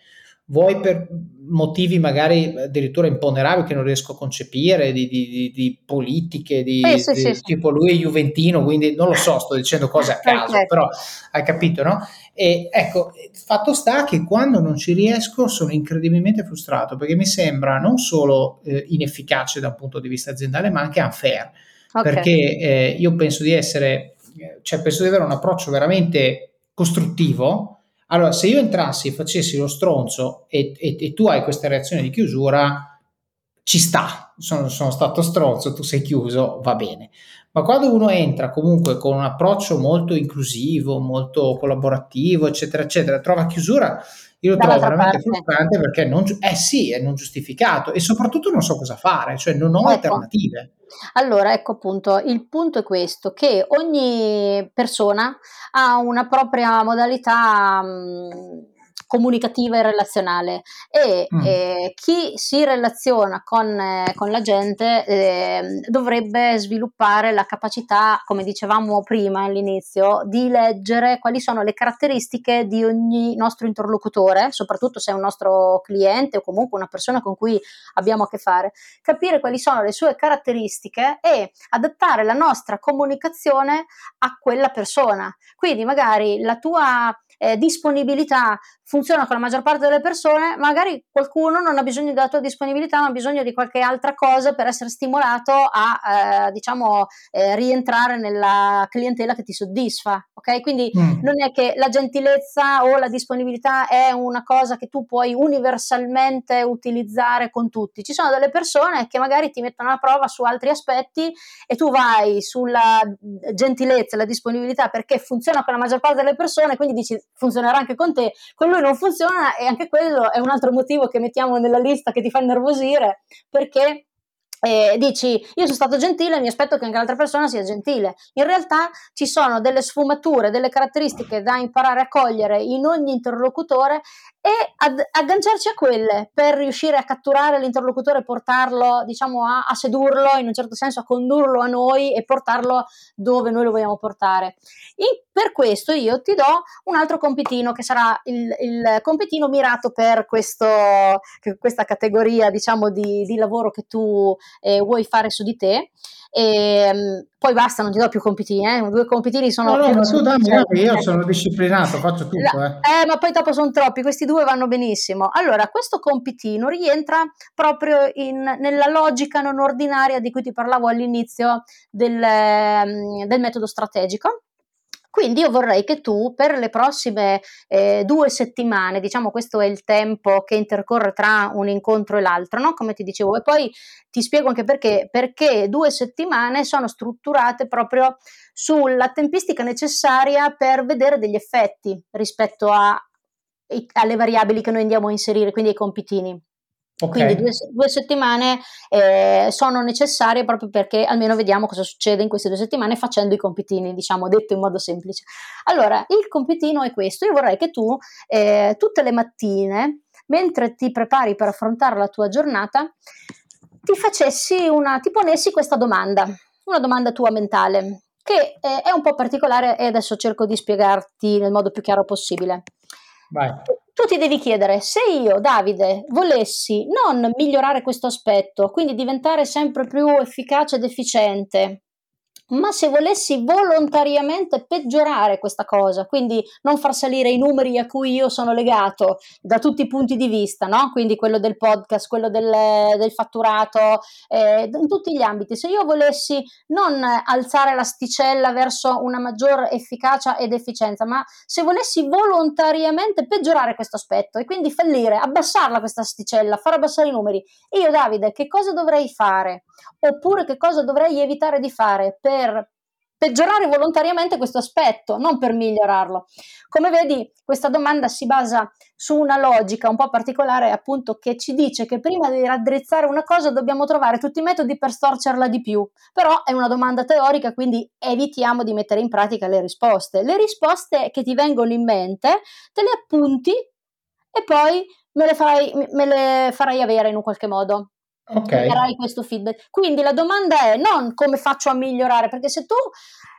vuoi per motivi magari addirittura imponderabili che non riesco a concepire, di, di, di, di politiche, di, eh, sì, sì, tipo lui è juventino, quindi non lo so, sto dicendo cose a [LAUGHS] caso, okay. però hai capito, no? E ecco, fatto sta che quando non ci riesco sono incredibilmente frustrato perché mi sembra non solo eh, inefficace da un punto di vista aziendale, ma anche unfair, okay. perché eh, io penso di essere, cioè penso di avere un approccio veramente costruttivo, allora, se io entrassi e facessi lo stronzo e, e, e tu hai questa reazione di chiusura, ci sta, sono, sono, stato stronzo, tu sei chiuso, va bene. Ma quando uno entra comunque con un approccio molto inclusivo, molto collaborativo, eccetera, eccetera, trova chiusura, io lo trovo veramente parte. frustrante perché non, eh sì, è non giustificato e soprattutto non so cosa fare, cioè non ho ecco. alternative. Allora, ecco appunto, il punto è questo, che ogni persona ha una propria modalità mh, comunicativa e relazionale e mm. eh, chi si relaziona con, eh, con la gente eh, dovrebbe sviluppare la capacità, come dicevamo prima all'inizio, di leggere quali sono le caratteristiche di ogni nostro interlocutore, soprattutto se è un nostro cliente o comunque una persona con cui abbiamo a che fare, capire quali sono le sue caratteristiche e adattare la nostra comunicazione a quella persona. Quindi magari la tua eh, disponibilità funziona con la maggior parte delle persone, magari qualcuno non ha bisogno della tua disponibilità, ma ha bisogno di qualche altra cosa per essere stimolato a, eh, diciamo, eh, rientrare nella clientela che ti soddisfa. Ok? Quindi mm. non è che la gentilezza o la disponibilità è una cosa che tu puoi universalmente utilizzare con tutti. Ci sono delle persone che magari ti mettono alla prova su altri aspetti e tu vai sulla gentilezza e la disponibilità perché funziona con la maggior parte delle persone, quindi dici funzionerà anche con te. Con lui non funziona e anche quello è un altro motivo che mettiamo nella lista che ti fa innervosire perché eh, dici io sono stato gentile mi aspetto che anche l'altra persona sia gentile in realtà ci sono delle sfumature delle caratteristiche da imparare a cogliere in ogni interlocutore e ad, agganciarci a quelle per riuscire a catturare l'interlocutore e portarlo diciamo a, a, sedurlo in un certo senso a condurlo a noi e portarlo dove noi lo vogliamo portare in, per questo io ti do un altro compitino che sarà il, il compitino mirato per questo, questa categoria diciamo di, di lavoro che tu eh, vuoi fare su di te. E, ehm, poi basta, non ti do più compitini, eh? due compitini sono... No, no, tu dammi, dammi, io sono disciplinato, faccio tutto. La, eh. eh. ma poi dopo sono troppi, questi due vanno benissimo. Allora, questo compitino rientra proprio in, nella logica non ordinaria di cui ti parlavo all'inizio del, ehm, del metodo strategico quindi io vorrei che tu per le prossime eh, due settimane, diciamo questo è il tempo che intercorre tra un incontro e l'altro, no? come ti dicevo, e poi ti spiego anche perché, perché due settimane sono strutturate proprio sulla tempistica necessaria per vedere degli effetti rispetto a, alle variabili che noi andiamo a inserire, quindi ai compitini. Okay. Quindi due, due settimane eh, sono necessarie proprio perché almeno vediamo cosa succede in queste due settimane facendo i compitini, diciamo detto in modo semplice. Allora, il compitino è questo, io vorrei che tu eh, tutte le mattine, mentre ti prepari per affrontare la tua giornata, ti facessi una, ti ponessi questa domanda, una domanda tua mentale, che eh, è un po' particolare e adesso cerco di spiegarti nel modo più chiaro possibile. Vai tu ti devi chiedere se io, Davide, volessi non migliorare questo aspetto, quindi diventare sempre più efficace ed efficiente, ma se volessi volontariamente peggiorare questa cosa, quindi non far salire i numeri a cui io sono legato da tutti i punti di vista, no? quindi quello del podcast, quello del, del fatturato, eh, in tutti gli ambiti, se io volessi non alzare l'asticella verso una maggior efficacia ed efficienza, ma se volessi volontariamente peggiorare questo aspetto e quindi fallire, abbassarla questa asticella, far abbassare i numeri, io Davide, che cosa dovrei fare? Oppure che cosa dovrei evitare di fare per peggiorare volontariamente questo aspetto, non per migliorarlo. Come vedi, questa domanda si basa su una logica un po' particolare, appunto, che ci dice che prima di raddrizzare una cosa dobbiamo trovare tutti i metodi per storcerla di più. Però è una domanda teorica, quindi evitiamo di mettere in pratica le risposte. Le risposte che ti vengono in mente te le appunti e poi me le farai, me le farai avere in un qualche modo. Ok. Darai questo feedback. Quindi la domanda è non come faccio a migliorare, perché se tu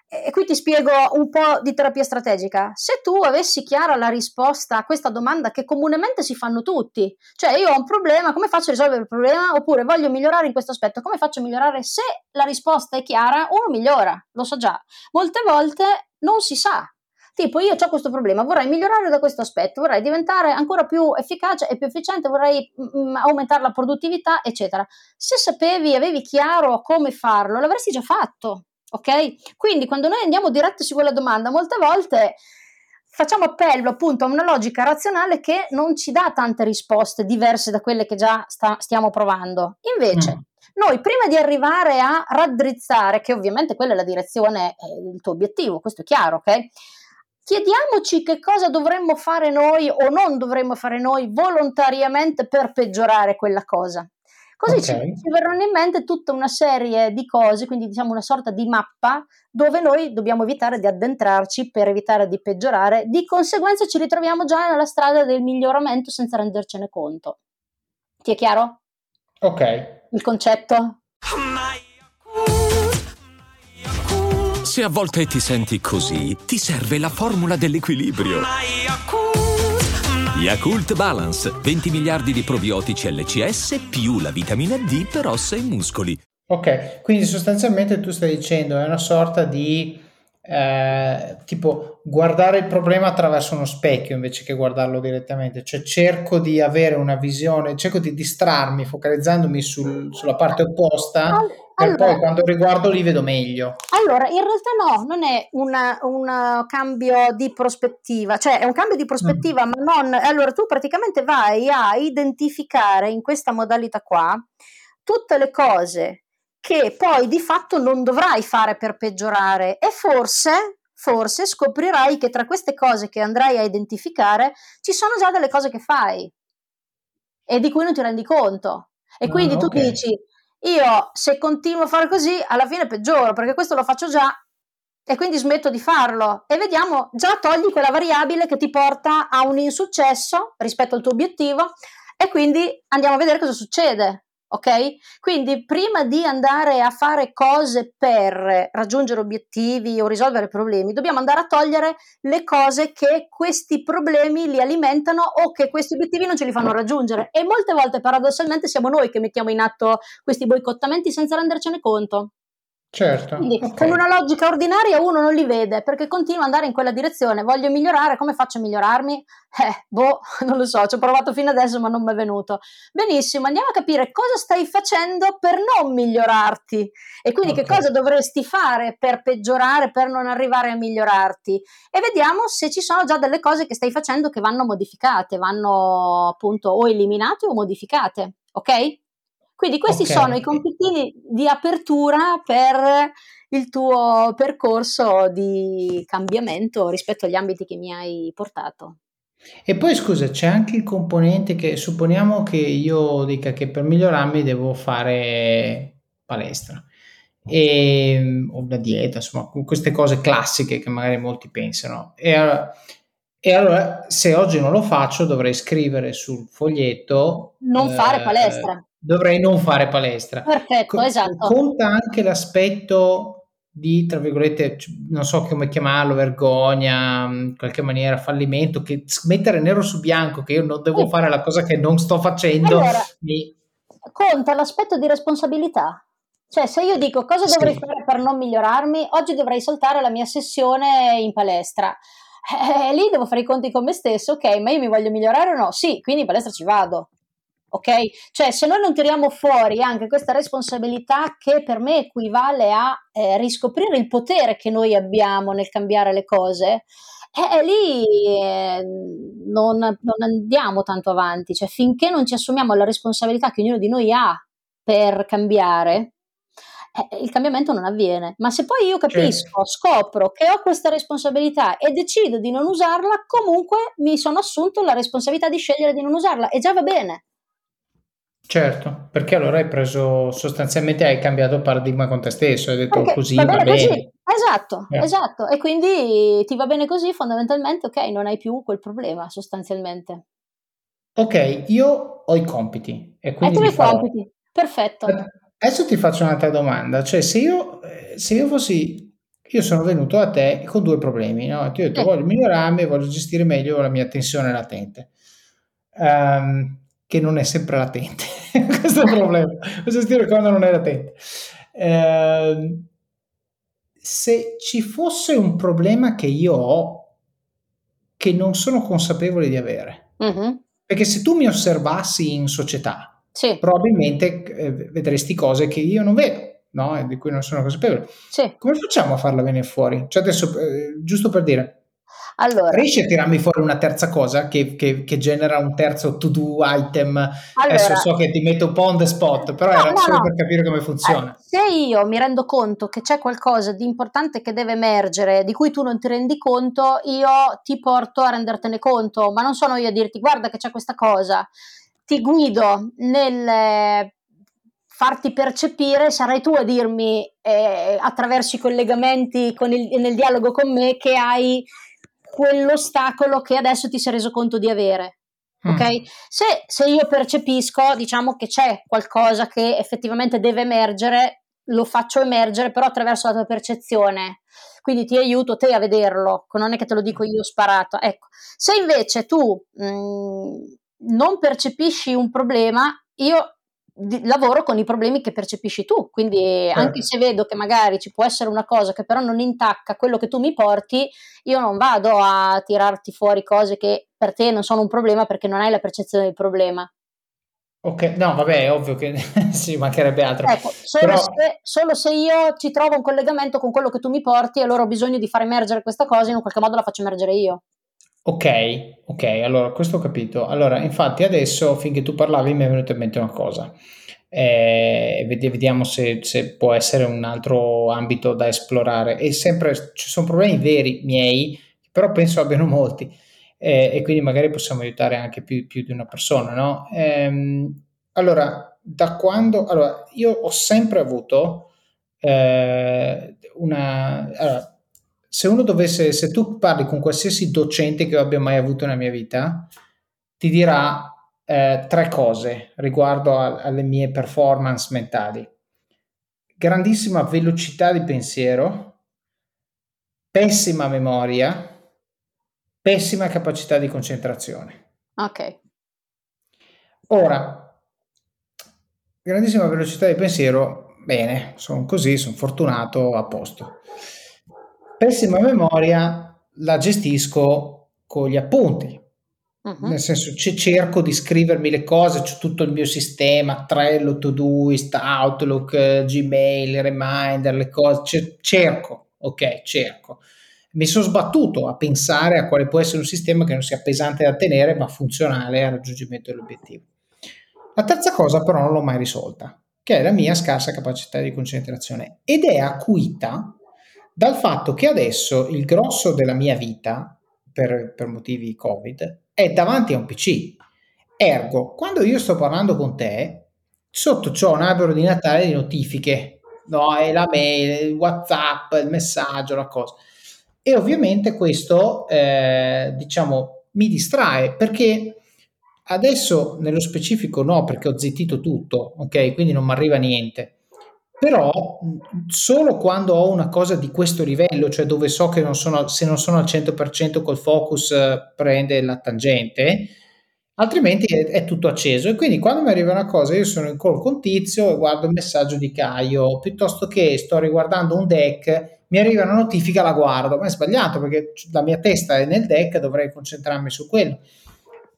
e qui ti spiego un po' di terapia strategica. Se tu avessi chiara la risposta a questa domanda che comunemente si fanno tutti, cioè io ho un problema, come faccio a risolvere il problema? Oppure voglio migliorare in questo aspetto, come faccio a migliorare? Se la risposta è chiara, uno migliora, lo so già. Molte volte non si sa Tipo, io ho questo problema, vorrei migliorare da questo aspetto, vorrei diventare ancora più efficace e più efficiente, vorrei mh, mm, mm, aumentare la produttività, eccetera. Se sapevi, avevi chiaro come farlo, l'avresti già fatto, ok? Quindi quando noi andiamo diretti su quella domanda, molte volte facciamo appello appunto a una logica razionale che non ci dà tante risposte diverse da quelle che già sta, stiamo provando. Invece, mm. Noi prima di arrivare a raddrizzare, che ovviamente quella è la direzione, è il tuo obiettivo, questo è chiaro, ok? Chiediamoci che cosa dovremmo fare noi o non dovremmo fare noi volontariamente per peggiorare quella cosa. Così okay. ci, ci, verranno in mente tutta una serie di cose, quindi diciamo una sorta di mappa dove noi dobbiamo evitare di addentrarci per evitare di peggiorare. Di conseguenza ci ritroviamo già nella strada del miglioramento senza rendercene conto. Ti è chiaro? Ok. Il concetto? Se a volte ti senti così, ti serve la formula dell'equilibrio. Yakult Balance, 20 miliardi di probiotici LCS più la vitamina D per ossa e muscoli. Ok, quindi sostanzialmente tu stai dicendo è una sorta di eh, tipo guardare il problema attraverso uno specchio invece che guardarlo direttamente, cioè cerco di avere una visione, cerco di distrarmi focalizzandomi sul, sulla parte opposta per allora, poi quando riguardo li vedo meglio. Allora, in realtà no, non è un cambio di prospettiva, cioè è un cambio di prospettiva, mm. ma non... Allora, tu praticamente vai a identificare in questa modalità qua tutte le cose che poi di fatto non dovrai fare per peggiorare e forse, forse scoprirai che tra queste cose che andrai a identificare ci sono già delle cose che fai e di cui non ti rendi conto. E quindi ah, tu okay. dici, io se continuo a fare così, alla fine peggioro, perché questo lo faccio già e quindi smetto di farlo e vediamo, già togli quella variabile che ti porta a un insuccesso rispetto al tuo obiettivo e quindi andiamo a vedere cosa succede. Ok? Quindi prima di andare a fare cose per raggiungere obiettivi o risolvere problemi, dobbiamo andare a togliere le cose che questi problemi li alimentano o che questi obiettivi non ce li fanno raggiungere. E molte volte, paradossalmente, siamo noi che mettiamo in atto questi boicottamenti senza rendercene conto. Certo. Quindi okay. con una logica ordinaria uno non li vede perché continua ad andare in quella direzione. Voglio migliorare, come faccio a migliorarmi? Eh, boh, [LAUGHS] non lo so, ci ho provato fino adesso ma non mi è venuto. Benissimo, andiamo a capire cosa stai facendo per non migliorarti e quindi okay. che cosa dovresti fare per peggiorare, per non arrivare a migliorarti e vediamo se ci sono già delle cose che stai facendo che vanno modificate, vanno appunto o eliminate o modificate, ok? Quindi questi okay. sono i compitini di apertura per il tuo percorso di cambiamento rispetto agli ambiti che mi hai portato. E poi scusa, c'è anche il componente che supponiamo che io dica che per migliorarmi devo fare palestra e, o una dieta, insomma, queste cose classiche che magari molti pensano. E, e allora, se oggi non lo faccio, dovrei scrivere sul foglietto. Non eh, fare palestra dovrei non fare palestra. Perfetto, Co- esatto. Conta anche l'aspetto di, tra virgolette, non so come chiamarlo, vergogna, in qualche maniera fallimento, che mettere nero su bianco che io non devo sì. fare la cosa che non sto facendo. Allora, mi... Conta l'aspetto di responsabilità. Cioè, se io dico cosa dovrei sì. fare per non migliorarmi, oggi dovrei saltare la mia sessione in palestra. Eh, lì devo fare i conti con me stesso, ok, ma io mi voglio migliorare o no? Sì, quindi in palestra ci vado ok? Cioè, se noi non tiriamo fuori anche questa responsabilità che per me equivale a eh, riscoprire il potere che noi abbiamo nel cambiare le cose, eh, lì eh, non, non, andiamo tanto avanti. Cioè, finché non ci assumiamo la responsabilità che ognuno di noi ha per cambiare, eh, il cambiamento non avviene. Ma se poi io capisco, scopro che ho questa responsabilità e decido di non usarla, comunque mi sono assunto la responsabilità di scegliere di non usarla e già va bene. Certo, perché allora hai preso sostanzialmente hai cambiato paradigma con te stesso, hai detto perché così va bene. Va bene. Così. Esatto, eh. esatto. E quindi ti va bene così, fondamentalmente, ok, non hai più quel problema sostanzialmente. Ok, io ho i compiti e quindi... Hai i compiti, perfetto. Adesso ti faccio un'altra domanda, cioè se io, eh, se io fossi... Io sono venuto a te con due problemi, no? Ti ho detto, eh. voglio migliorarmi, voglio gestire meglio la mia tensione latente. Um, che non è sempre latente. [LAUGHS] Questo è il problema. Questo stile quando non è latente. Eh, se ci fosse un problema che io ho che non sono consapevole di avere, uh-huh. perché se tu mi osservassi in società, sì. probabilmente eh, vedresti cose che io non vedo. No? di cui non sono consapevole. Sì. Come facciamo a farla venire fuori? Cioè adesso, eh, giusto per dire, allora, Riesci a tirarmi fuori una terza cosa che, che, che genera un terzo to-do item? Allora, Adesso so che ti metto un po' on the spot, però no, era no, solo no. per capire come funziona. Eh, se io mi rendo conto che c'è qualcosa di importante che deve emergere, di cui tu non ti rendi conto, io ti porto a rendertene conto, ma non sono io a dirti guarda che c'è questa cosa. Ti guido nel farti percepire, sarai tu a dirmi eh, attraverso i collegamenti con il, nel dialogo con me che hai quell'ostacolo che adesso ti sei reso conto di avere. Mm. Se, se io percepisco, diciamo che c'è qualcosa che effettivamente deve emergere, lo faccio emergere però attraverso la tua percezione. Quindi ti aiuto te a vederlo, non è che te lo dico io sparato. Ecco, se invece tu mh, mm, non percepisci un problema, io di, lavoro con i problemi che percepisci tu, quindi certo. anche se vedo che magari ci può essere una cosa che però non intacca quello che tu mi porti, io non vado a tirarti fuori cose che per te non sono un problema perché non hai la percezione del problema. Ok, no, vabbè, è ovvio che [LAUGHS] si mancherebbe altro. Ecco, solo, Però... se, solo, se, io ci trovo un collegamento con quello che tu mi porti, allora ho bisogno di far emergere questa cosa, in un qualche modo la faccio emergere io. Ok, ok, allora questo ho capito. Allora, infatti adesso finché tu parlavi mi è venuta in mente una cosa. Eh, vediamo se, se, può essere un altro ambito da esplorare. E sempre ci sono problemi veri miei, però penso abbiano molti. Eh, e quindi magari possiamo aiutare anche più, più di una persona, no? Ehm, allora, da quando... Allora, io ho sempre avuto eh, una... Allora, se uno dovesse, se tu parli con qualsiasi docente che abbia mai avuto nella mia vita, ti dirà eh, tre cose riguardo a, alle mie performance mentali. Grandissima velocità di pensiero, pessima memoria, pessima capacità di concentrazione. Ok. Ora, grandissima velocità di pensiero, bene, sono così, sono fortunato, a posto pessima memoria la gestisco con gli appunti. Uh-huh. Nel senso, c- cerco di scrivermi le cose, c'è tutto il mio sistema, Trello, Todoist, Outlook, eh, Gmail, Reminder, le cose, c- cerco, ok, cerco. Mi sono sbattuto a pensare a quale può essere un sistema che non sia pesante da tenere, ma funzionale al raggiungimento dell'obiettivo. La terza cosa però non l'ho mai risolta, che è la mia scarsa capacità di concentrazione ed è acuita dal fatto che adesso il grosso della mia vita, per, per motivi Covid, è davanti a un PC. Ergo, quando io sto parlando con te, sotto c'ho un albero di Natale di notifiche, no? È la mail, il WhatsApp, il messaggio, la cosa. E ovviamente questo, eh, diciamo, mi distrae perché adesso nello specifico no, perché ho zittito tutto, ok? Quindi non mi arriva niente però solo quando ho una cosa di questo livello, cioè dove so che non sono, se non sono al 100% col focus eh, prende la tangente, altrimenti è, è, tutto acceso. E quindi quando mi arriva una cosa io sono in call con Tizio e guardo il messaggio di Caio, piuttosto che sto riguardando un deck, mi arriva una notifica, la guardo, ma è sbagliato perché la mia testa è nel deck, dovrei concentrarmi su quello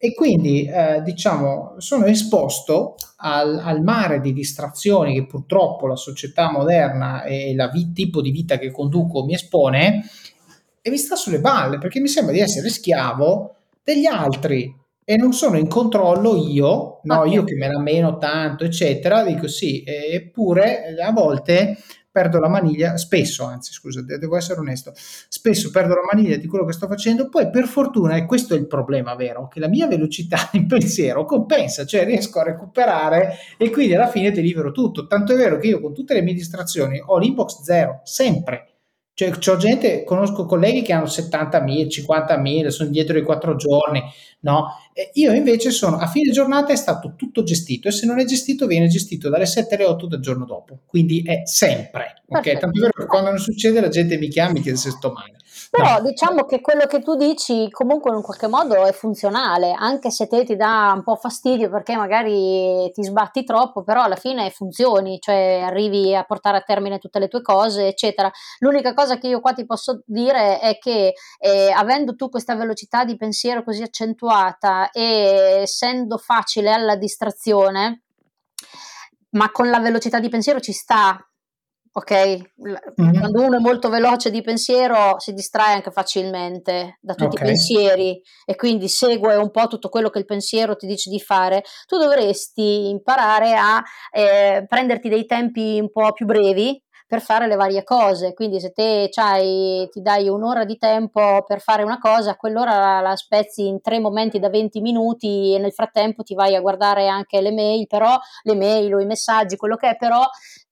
e quindi eh, diciamo sono esposto al, al, mare di distrazioni che purtroppo la società moderna e il vi- tipo di vita che conduco mi espone e mi sta sulle balle perché mi sembra di essere schiavo degli altri e non sono in controllo io, no, okay. io che me la meno tanto, eccetera, dico sì, eppure a volte perdo la maniglia, spesso anzi scusa, devo essere onesto, spesso perdo la maniglia di quello che sto facendo, poi per fortuna, e questo è il problema vero, che la mia velocità [LAUGHS] in pensiero compensa, cioè riesco a recuperare e quindi alla fine delivero tutto, tanto è vero che io con tutte le mie distrazioni ho l'inbox zero, sempre. Cioè, c'ho gente, conosco colleghi che hanno 70.000, 50.000, sono dietro i quattro giorni, no? E io invece sono, a fine giornata è stato tutto gestito e se non è gestito viene gestito dalle 7 alle 8 del giorno dopo, quindi è sempre, ok? Tanto è vero che quando non succede la gente mi chiama e mi chiede se sto male. Però no. diciamo che quello che tu dici comunque in qualche modo è funzionale, anche se te ti dà un po' fastidio perché magari ti sbatti troppo, però alla fine funzioni, cioè arrivi a portare a termine tutte le tue cose, eccetera. L'unica cosa che io qua ti posso dire è che eh, avendo tu questa velocità di pensiero così accentuata e essendo facile alla distrazione, ma con la velocità di pensiero ci sta ok? Mm-hmm. Quando uno è molto veloce di pensiero si distrae anche facilmente da tutti okay. i pensieri e quindi segue un po' tutto quello che il pensiero ti dice di fare. Tu dovresti imparare a eh, prenderti dei tempi un po' più brevi per fare le varie cose. Quindi se te ti dai un'ora di tempo per fare una cosa, quell'ora la, la spezzi in tre momenti da 20 minuti e nel frattempo ti vai a guardare anche le mail, però le mail o i messaggi, quello che è, però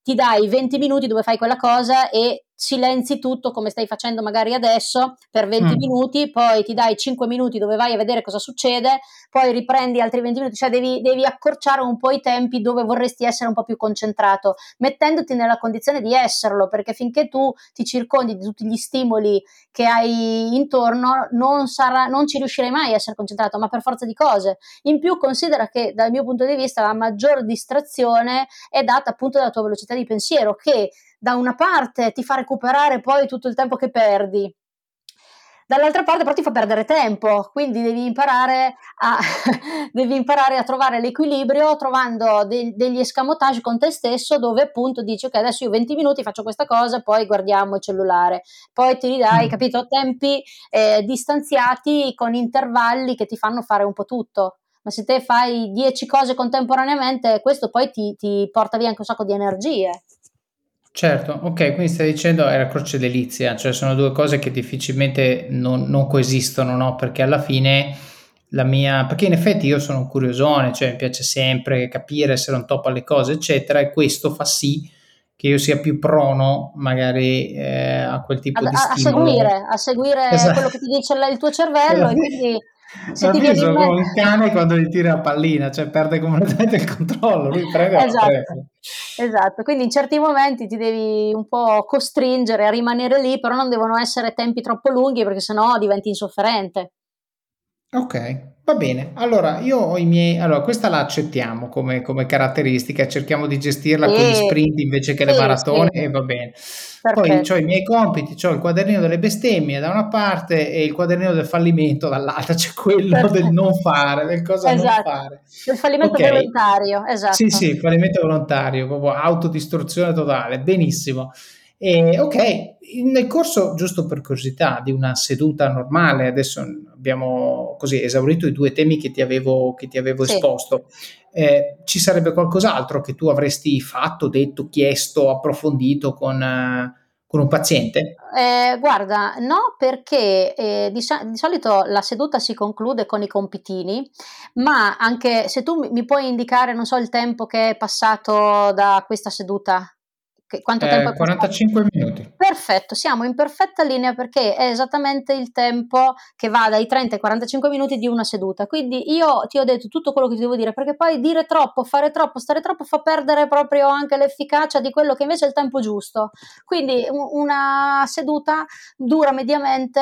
ti dai 20 minuti dove fai quella cosa e silenzi tutto come stai facendo magari adesso per 20 mm. minuti, poi ti dai 5 minuti dove vai a vedere cosa succede, poi riprendi altri 20 minuti, cioè devi, devi, accorciare un po' i tempi dove vorresti essere un po' più concentrato, mettendoti nella condizione di esserlo, perché finché tu ti circondi di tutti gli stimoli che hai intorno, non, sarà, non ci riuscirai mai a essere concentrato, ma per forza di cose. In più considera che dal mio punto di vista la maggior distrazione è data appunto dalla tua velocità di pensiero, che da una parte ti fa recuperare poi tutto il tempo che perdi, dall'altra parte però ti fa perdere tempo, quindi devi imparare a, [LAUGHS] devi imparare a trovare l'equilibrio trovando de- degli escamotage con te stesso dove appunto dici ok adesso io 20 minuti faccio questa cosa, poi guardiamo il cellulare, poi ti ridai, mm. capito, tempi eh, distanziati con intervalli che ti fanno fare un po' tutto. Ma se te fai 10 cose contemporaneamente, questo poi ti, ti porta via anche un sacco di energie. Certo, ok, quindi stai dicendo è la croce delizia, cioè sono due cose che difficilmente non, non coesistono, no? Perché alla fine la mia... perché in effetti io sono un curiosone, cioè mi piace sempre capire, essere un top alle cose, eccetera, e questo fa sì che io sia più prono magari eh, a quel tipo a, di stimolo. A seguire, a seguire esatto. quello che ti dice il tuo cervello e quindi [LAUGHS] se ti viene come un cane quando gli tira la pallina, cioè perde completamente il controllo, lui prende esatto. Esatto, quindi in certi momenti ti devi un po' costringere a rimanere lì, però non devono essere tempi troppo lunghi perché sennò diventi insofferente. Ok, va bene. Allora, io ho i miei... Allora, questa la accettiamo come, come caratteristica, cerchiamo di gestirla con gli sprint invece che le maratone sì. e va bene. Poi ho i miei compiti, ho il quadernino delle bestemmie da una parte e il quadernino del fallimento dall'altra, c'è quello Perfetto. del non fare, del cosa esatto. non fare. Del fallimento okay. volontario, esatto. Sì, sì, fallimento volontario, proprio autodistruzione totale, benissimo. E, ok, nel corso, giusto per curiosità, di una seduta normale, adesso abbiamo così esaurito i due temi che ti avevo, che ti avevo sì. esposto, eh, ci sarebbe qualcos'altro che tu avresti fatto, detto, chiesto, approfondito con... Eh, con un paziente? Eh, guarda, no, perché eh, di, di, solito la seduta si conclude con i compitini, ma anche se tu mi puoi indicare, non so, il tempo che è passato da questa seduta che, quanto eh, tempo è 45 passato? minuti. Perfetto, siamo in perfetta linea perché è esattamente il tempo che va dai 30 ai 45 minuti di una seduta. Quindi io ti ho detto tutto quello che ti devo dire perché poi dire troppo, fare troppo, stare troppo fa perdere proprio anche l'efficacia di quello che invece è il tempo giusto. Quindi una seduta dura mediamente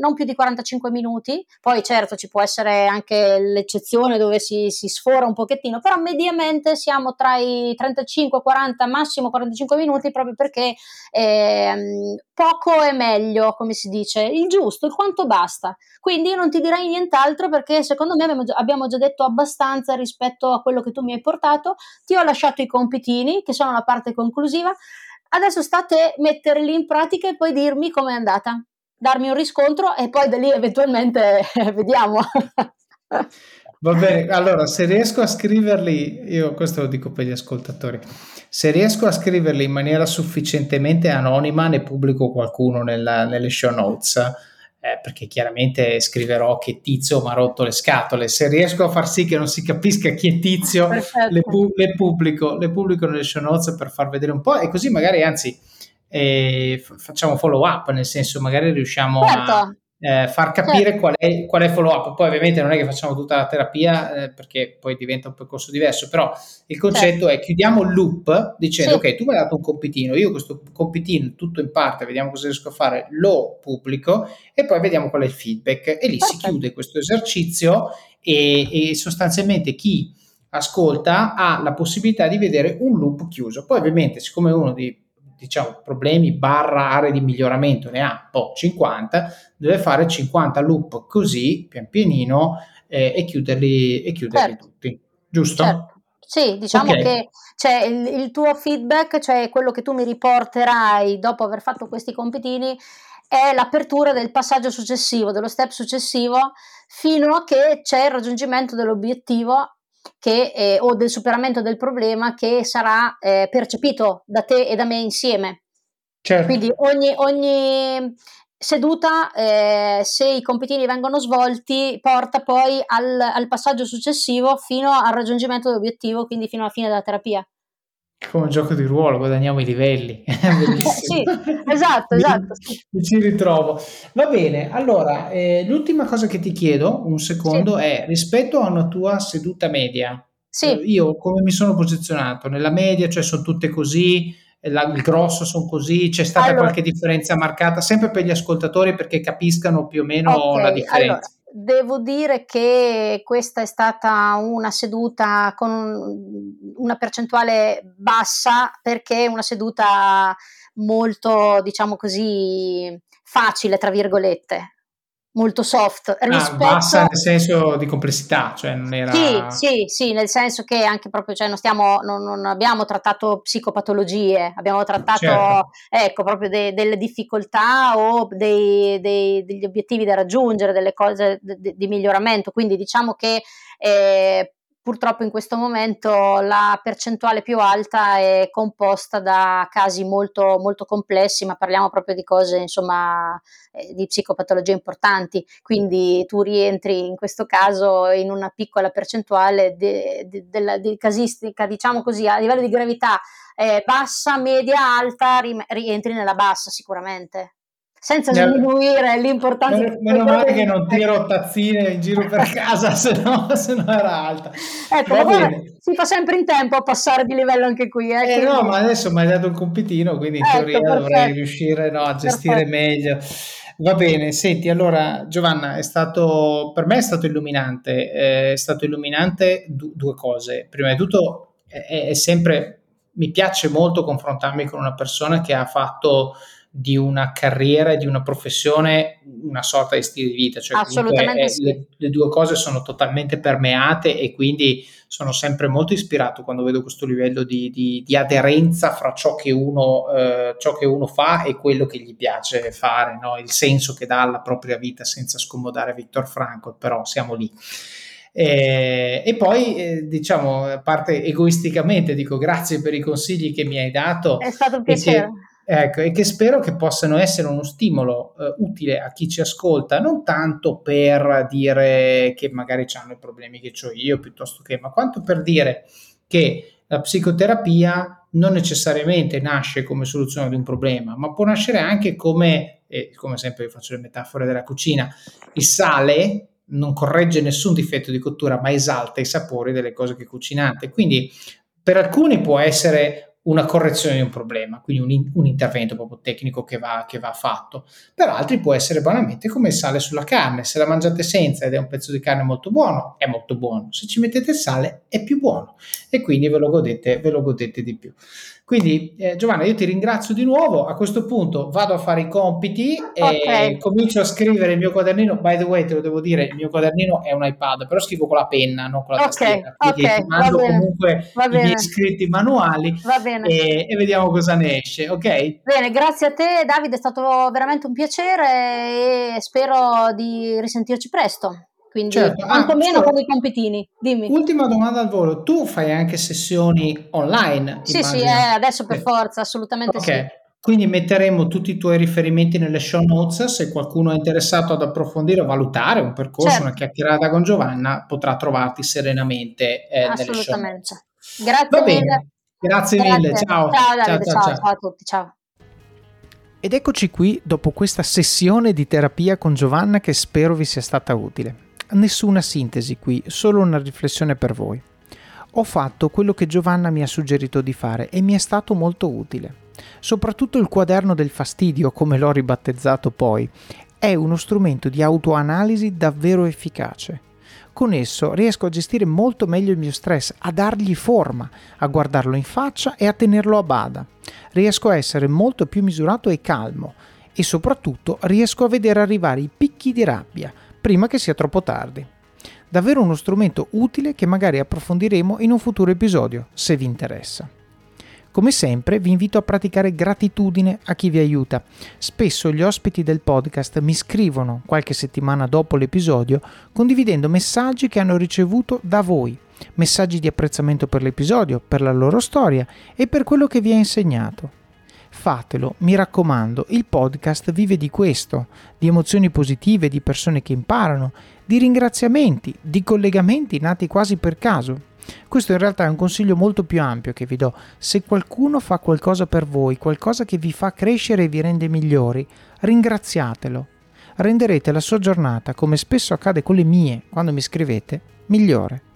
non più di 45 minuti. Poi certo ci può essere anche l'eccezione dove si, si sfora un pochettino, però mediamente siamo tra i 35 e 40 massimo 45 minuti proprio perché eh, poco è meglio, come si dice, il giusto, il quanto basta. Quindi io non ti direi nient'altro perché secondo me abbiamo, abbiamo già detto abbastanza rispetto a quello che tu mi hai portato. Ti ho lasciato i compitini, che sono la parte conclusiva. Adesso state metterli in pratica e poi dirmi com'è andata. Darmi un riscontro e poi da lì eventualmente [LAUGHS] vediamo. [LAUGHS] Va bene, allora se riesco a scriverli, io questo lo dico per gli ascoltatori, se riesco a scriverli in maniera sufficientemente anonima ne pubblico qualcuno nella, nelle show notes, eh, perché chiaramente scriverò che Tizio mi ha rotto le scatole, se riesco a far sì che non si capisca chi è Tizio, le, pu- le, pubblico, le pubblico nelle show notes per far vedere un po' e così magari anzi eh, facciamo follow up, nel senso magari riusciamo certo. a eh, far capire certo. qual, è, qual è il follow up. Poi ovviamente non è che facciamo tutta la terapia eh, perché poi diventa un percorso diverso, però il concetto certo. è chiudiamo il loop dicendo sì. ok, tu mi hai dato un compitino, io questo compitino tutto in parte, vediamo cosa riesco a fare, lo pubblico e poi vediamo qual è il feedback e lì Perfetto. si chiude questo esercizio e, e sostanzialmente chi ascolta ha la possibilità di vedere un loop chiuso. Poi ovviamente siccome uno di diciamo, problemi barra aree di miglioramento ne ha po' 50, deve fare 50 loop così, pian pianino, eh, e chiuderli, e chiuderli certo. tutti. Giusto? Certo. Sì, diciamo okay. che cioè, il, il, tuo feedback, cioè quello che tu mi riporterai dopo aver fatto questi compitini, è l'apertura del passaggio successivo, dello step successivo, fino a che c'è il raggiungimento dell'obiettivo che, eh, o del superamento del problema che sarà eh, percepito da te e da me insieme. Certo. Quindi ogni, ogni seduta, eh, se i compitini vengono svolti, porta poi al, al passaggio successivo fino al raggiungimento dell'obiettivo, quindi fino alla fine della terapia come un gioco di ruolo, guadagniamo i livelli. [LAUGHS] sì, esatto, esatto. Mi, ci ritrovo. Va bene, allora, eh, l'ultima cosa che ti chiedo, un secondo, sì. è rispetto a una tua seduta media. Sì. Eh, io come mi sono posizionato? Nella media, cioè sono tutte così, la, il grosso sono così, c'è stata allora, qualche differenza marcata, sempre per gli ascoltatori perché capiscano più o meno okay, la differenza. Allora, devo dire che questa è stata una seduta con una percentuale bassa perché è una seduta molto, diciamo così, facile, tra virgolette molto soft ah, rispetto... Ah, bassa nel senso di complessità, cioè non era... Sì, sì, sì, nel senso che anche proprio, cioè non stiamo, non, non abbiamo trattato psicopatologie, abbiamo trattato, certo. ecco, proprio de, delle difficoltà o dei, dei, degli obiettivi da raggiungere, delle cose di, di miglioramento, quindi diciamo che eh, Purtroppo in questo momento la percentuale più alta è composta da casi molto, molto complessi, ma parliamo proprio di cose, insomma, eh, di psicopatologie importanti. Quindi tu rientri in questo caso in una piccola percentuale de, de, de, di casistica, diciamo così, a livello di gravità eh, bassa, media, alta, rientri nella bassa sicuramente senza diminuire l'importanza. Meno, male che non tiro tazzine in giro per [LAUGHS] casa, se no, se no era alta. Ecco, si fa sempre in tempo a passare di livello anche qui. Eh, eh no, ma adesso mi hai dato il compitino, quindi in ecco, teoria perfetto. dovrei riuscire no, a gestire perfetto. meglio. Va bene, senti, allora Giovanna, è stato, per me è stato illuminante, eh, è stato illuminante du- due cose. Prima di tutto è, è sempre, mi piace molto confrontarmi con una persona che ha fatto di una carriera e di una professione una sorta di stile di vita, cioè Assolutamente sì. le, le, due cose sono totalmente permeate e quindi sono sempre molto ispirato quando vedo questo livello di, di, di aderenza fra ciò che, uno, eh, ciò che, uno, fa e quello che gli piace fare, no? il senso che dà alla propria vita senza scomodare Viktor Frankl, però siamo lì. Eh, e poi, eh, diciamo, a parte egoisticamente, dico grazie per i consigli che mi hai dato. È stato un piacere. Ecco, e che spero che possano essere uno stimolo eh, utile a chi ci ascolta, non tanto per dire che magari hanno i problemi che ho io, piuttosto che, ma quanto per dire che la psicoterapia non necessariamente nasce come soluzione di un problema, ma può nascere anche come, eh, come sempre io faccio le metafore della cucina, il sale non corregge nessun difetto di cottura, ma esalta i sapori delle cose che cucinate. Quindi per alcuni può essere una correzione di un problema, quindi un, un intervento proprio tecnico che va, che va, fatto. Per altri può essere banalmente come il sale sulla carne, se la mangiate senza ed è un pezzo di carne molto buono, è molto buono, se ci mettete il sale è più buono e quindi ve lo godete, ve lo godete di più. Quindi eh, Giovanna, io ti ringrazio di nuovo. A questo punto vado a fare i compiti okay. e comincio a scrivere il mio quadernino. By the way, te lo devo dire, il mio quadernino è un iPad, però scrivo con la penna, non con la okay. tastiera. Quindi okay. mando comunque i miei scritti manuali e, e, vediamo cosa ne esce, ok? Bene, grazie a te Davide, è stato veramente un piacere e spero di risentirci presto quindi certo. quantomeno ah, con i compitini. Dimmi. Ultima domanda al volo, tu fai anche sessioni online? Sì, immagino. sì, eh, adesso per forza, assolutamente okay. sì. Quindi metteremo tutti i tuoi riferimenti nelle show notes, se qualcuno è interessato ad approfondire o valutare un percorso, certo. una chiacchierata con Giovanna, potrà trovarti serenamente eh, nelle show notes. Grazie Va mille. Bene. Grazie, Grazie, mille, ciao. Ciao, Davide, ciao, ciao, ciao. ciao a tutti, ciao. Ed eccoci qui dopo questa sessione di terapia con Giovanna che spero vi sia stata utile nessuna sintesi qui, solo una riflessione per voi. Ho fatto quello che Giovanna mi ha suggerito di fare e mi è stato molto utile. Soprattutto il quaderno del fastidio, come l'ho ribattezzato poi, è uno strumento di autoanalisi davvero efficace. Con esso riesco a gestire molto meglio il mio stress, a dargli forma, a guardarlo in faccia e a tenerlo a bada. Riesco a essere molto più misurato e calmo e soprattutto riesco a vedere arrivare i picchi di rabbia, prima che sia troppo tardi. Davvero uno strumento utile che magari approfondiremo in un futuro episodio, se vi interessa. Come sempre vi invito a praticare gratitudine a chi vi aiuta. Spesso gli ospiti del podcast mi scrivono qualche settimana dopo l'episodio condividendo messaggi che hanno ricevuto da voi messaggi di apprezzamento per l'episodio, per la loro storia e per quello che vi ha insegnato. Fatelo, mi raccomando, il podcast vive di questo, di emozioni positive, di persone che imparano, di ringraziamenti, di collegamenti nati quasi per caso. Questo in realtà è un consiglio molto più ampio che vi do. Se qualcuno fa qualcosa per voi, qualcosa che vi fa crescere e vi rende migliori, ringraziatelo. Renderete la sua giornata, come spesso accade con le mie quando mi scrivete, migliore.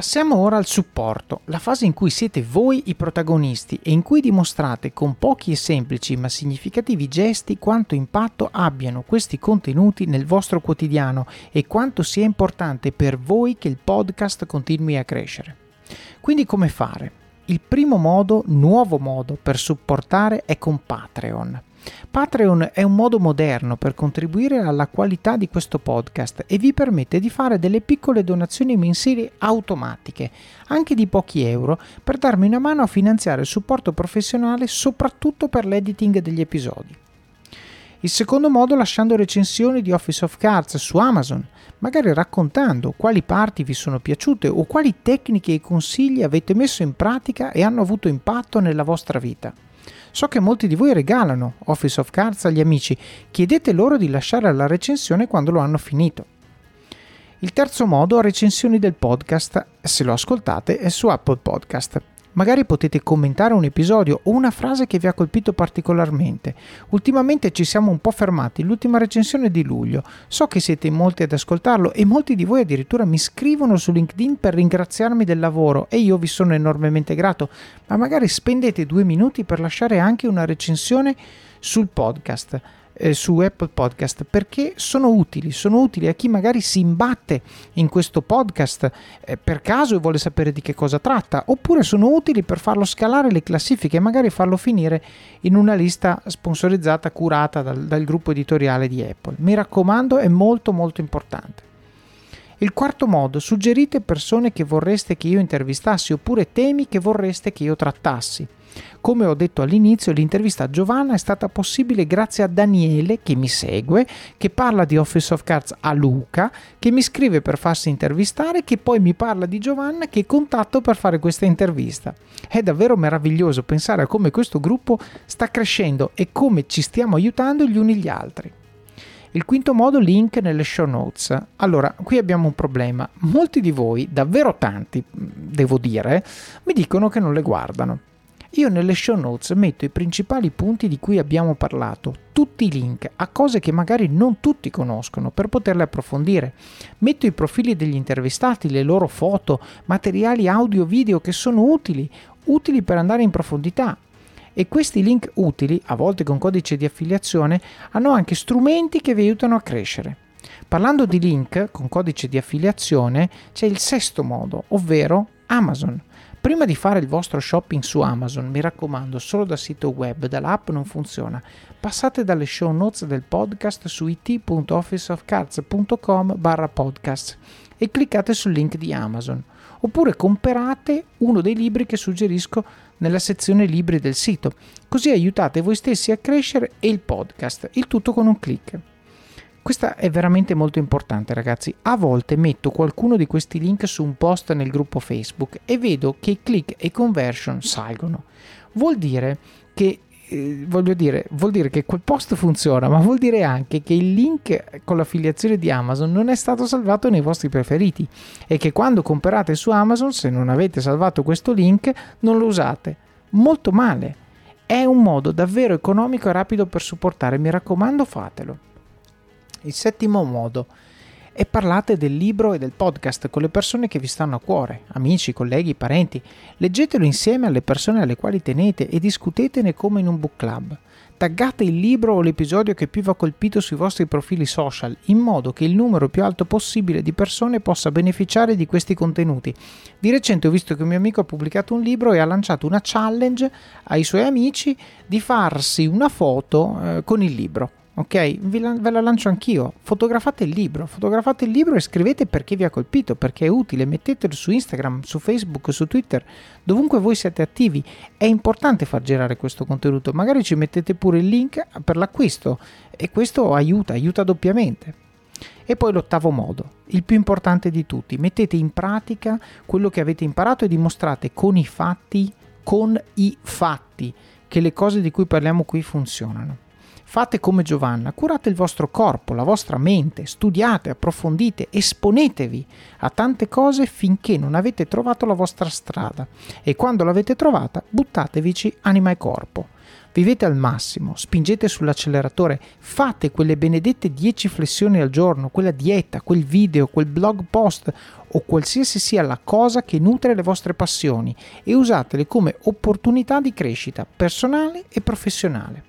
Passiamo ora al supporto, la fase in cui siete voi i protagonisti e in cui dimostrate con pochi e semplici ma significativi gesti quanto impatto abbiano questi contenuti nel vostro quotidiano e quanto sia importante per voi che il podcast continui a crescere. Quindi come fare? Il primo modo, nuovo modo per supportare è con Patreon. Patreon è un modo moderno per contribuire alla qualità di questo podcast e vi permette di fare delle piccole donazioni mensili automatiche, anche di pochi euro, per darmi una mano a finanziare il supporto professionale soprattutto per l'editing degli episodi. Il secondo modo lasciando recensioni di Office of Cards su Amazon, magari raccontando quali parti vi sono piaciute o quali tecniche e consigli avete messo in pratica e hanno avuto impatto nella vostra vita. So che molti di voi regalano Office of Cards agli amici, chiedete loro di lasciare la recensione quando lo hanno finito. Il terzo modo, recensioni del podcast, se lo ascoltate, è su Apple Podcast. Magari potete commentare un episodio o una frase che vi ha colpito particolarmente. Ultimamente ci siamo un po' fermati, l'ultima recensione di luglio. So che siete in molti ad ascoltarlo e molti di voi addirittura mi scrivono su LinkedIn per ringraziarmi del lavoro e io vi sono enormemente grato, ma magari spendete due minuti per lasciare anche una recensione sul podcast eh, su Apple Podcast perché sono utili, sono utili a chi magari si imbatte in questo podcast eh, per caso e vuole sapere di che cosa tratta, oppure sono utili per farlo scalare le classifiche e magari farlo finire in una lista sponsorizzata, curata dal, dal gruppo editoriale di Apple. Mi raccomando, è molto molto importante. Il quarto modo, suggerite persone che vorreste che io intervistassi oppure temi che vorreste che io trattassi. Come ho detto all'inizio, l'intervista a Giovanna è stata possibile grazie a Daniele che mi segue, che parla di Office of Cards a Luca, che mi scrive per farsi intervistare, che poi mi parla di Giovanna che contatto per fare questa intervista. È davvero meraviglioso pensare a come questo gruppo sta crescendo e come ci stiamo aiutando gli uni gli altri. Il quinto modo, link nelle show notes. Allora, qui abbiamo un problema. Molti di voi, davvero tanti, devo dire, mi dicono che non le guardano. Io nelle show notes metto i principali punti di cui abbiamo parlato, tutti i link a cose che magari non tutti conoscono per poterle approfondire. Metto i profili degli intervistati, le loro foto, materiali audio video che sono utili, utili per andare in profondità. E questi link utili, a volte con codice di affiliazione, hanno anche strumenti che vi aiutano a crescere. Parlando di link con codice di affiliazione, c'è il sesto modo, ovvero Amazon. Prima di fare il vostro shopping su Amazon, mi raccomando, solo dal sito web, dall'app non funziona. Passate dalle show notes del podcast su it.officeofcards.com barra podcast e cliccate sul link di Amazon. Oppure comprate uno dei libri che suggerisco nella sezione libri del sito, così aiutate voi stessi a crescere e il podcast, il tutto con un clic. Questa è veramente molto importante ragazzi. A volte metto qualcuno di questi link su un post nel gruppo Facebook e vedo che i click e conversion salgono. Vuol dire che eh, voglio dire, vuol dire che quel post funziona, ma vuol dire anche che il link con l'affiliazione di Amazon non è stato salvato nei vostri preferiti e che quando comprate su Amazon, se non avete salvato questo link, non lo usate. Molto male. È un modo davvero economico e rapido per supportare, mi raccomando fatelo. Il settimo modo e parlate del libro e del podcast con le persone che vi stanno a cuore, amici, colleghi, parenti. Leggetelo insieme alle persone alle quali tenete e discutetene come in un book club. Taggate il libro o l'episodio che più vi ha colpito sui vostri profili social, in modo che il numero più alto possibile di persone possa beneficiare di questi contenuti. Di recente ho visto che un mio amico ha pubblicato un libro e ha lanciato una challenge ai suoi amici di farsi una foto eh, con il libro ok? ve la lancio anch'io. Fotografate il libro, fotografate il libro e scrivete perché vi ha colpito, perché è utile, mettetelo su Instagram, su Facebook, su Twitter, dovunque voi siete attivi. È importante far girare questo contenuto, magari ci mettete pure il link per l'acquisto e questo aiuta, aiuta doppiamente. E poi l'ottavo modo, il più importante di tutti, mettete in pratica quello che avete imparato e dimostrate con i fatti, con i fatti, che le cose di cui parliamo qui funzionano. Fate come Giovanna, curate il vostro corpo, la vostra mente, studiate, approfondite, esponetevi a tante cose finché non avete trovato la vostra strada e quando l'avete trovata buttatevici anima e corpo. Vivete al massimo, spingete sull'acceleratore, fate quelle benedette 10 flessioni al giorno, quella dieta, quel video, quel blog post o qualsiasi sia la cosa che nutre le vostre passioni e usatele come opportunità di crescita personale e professionale.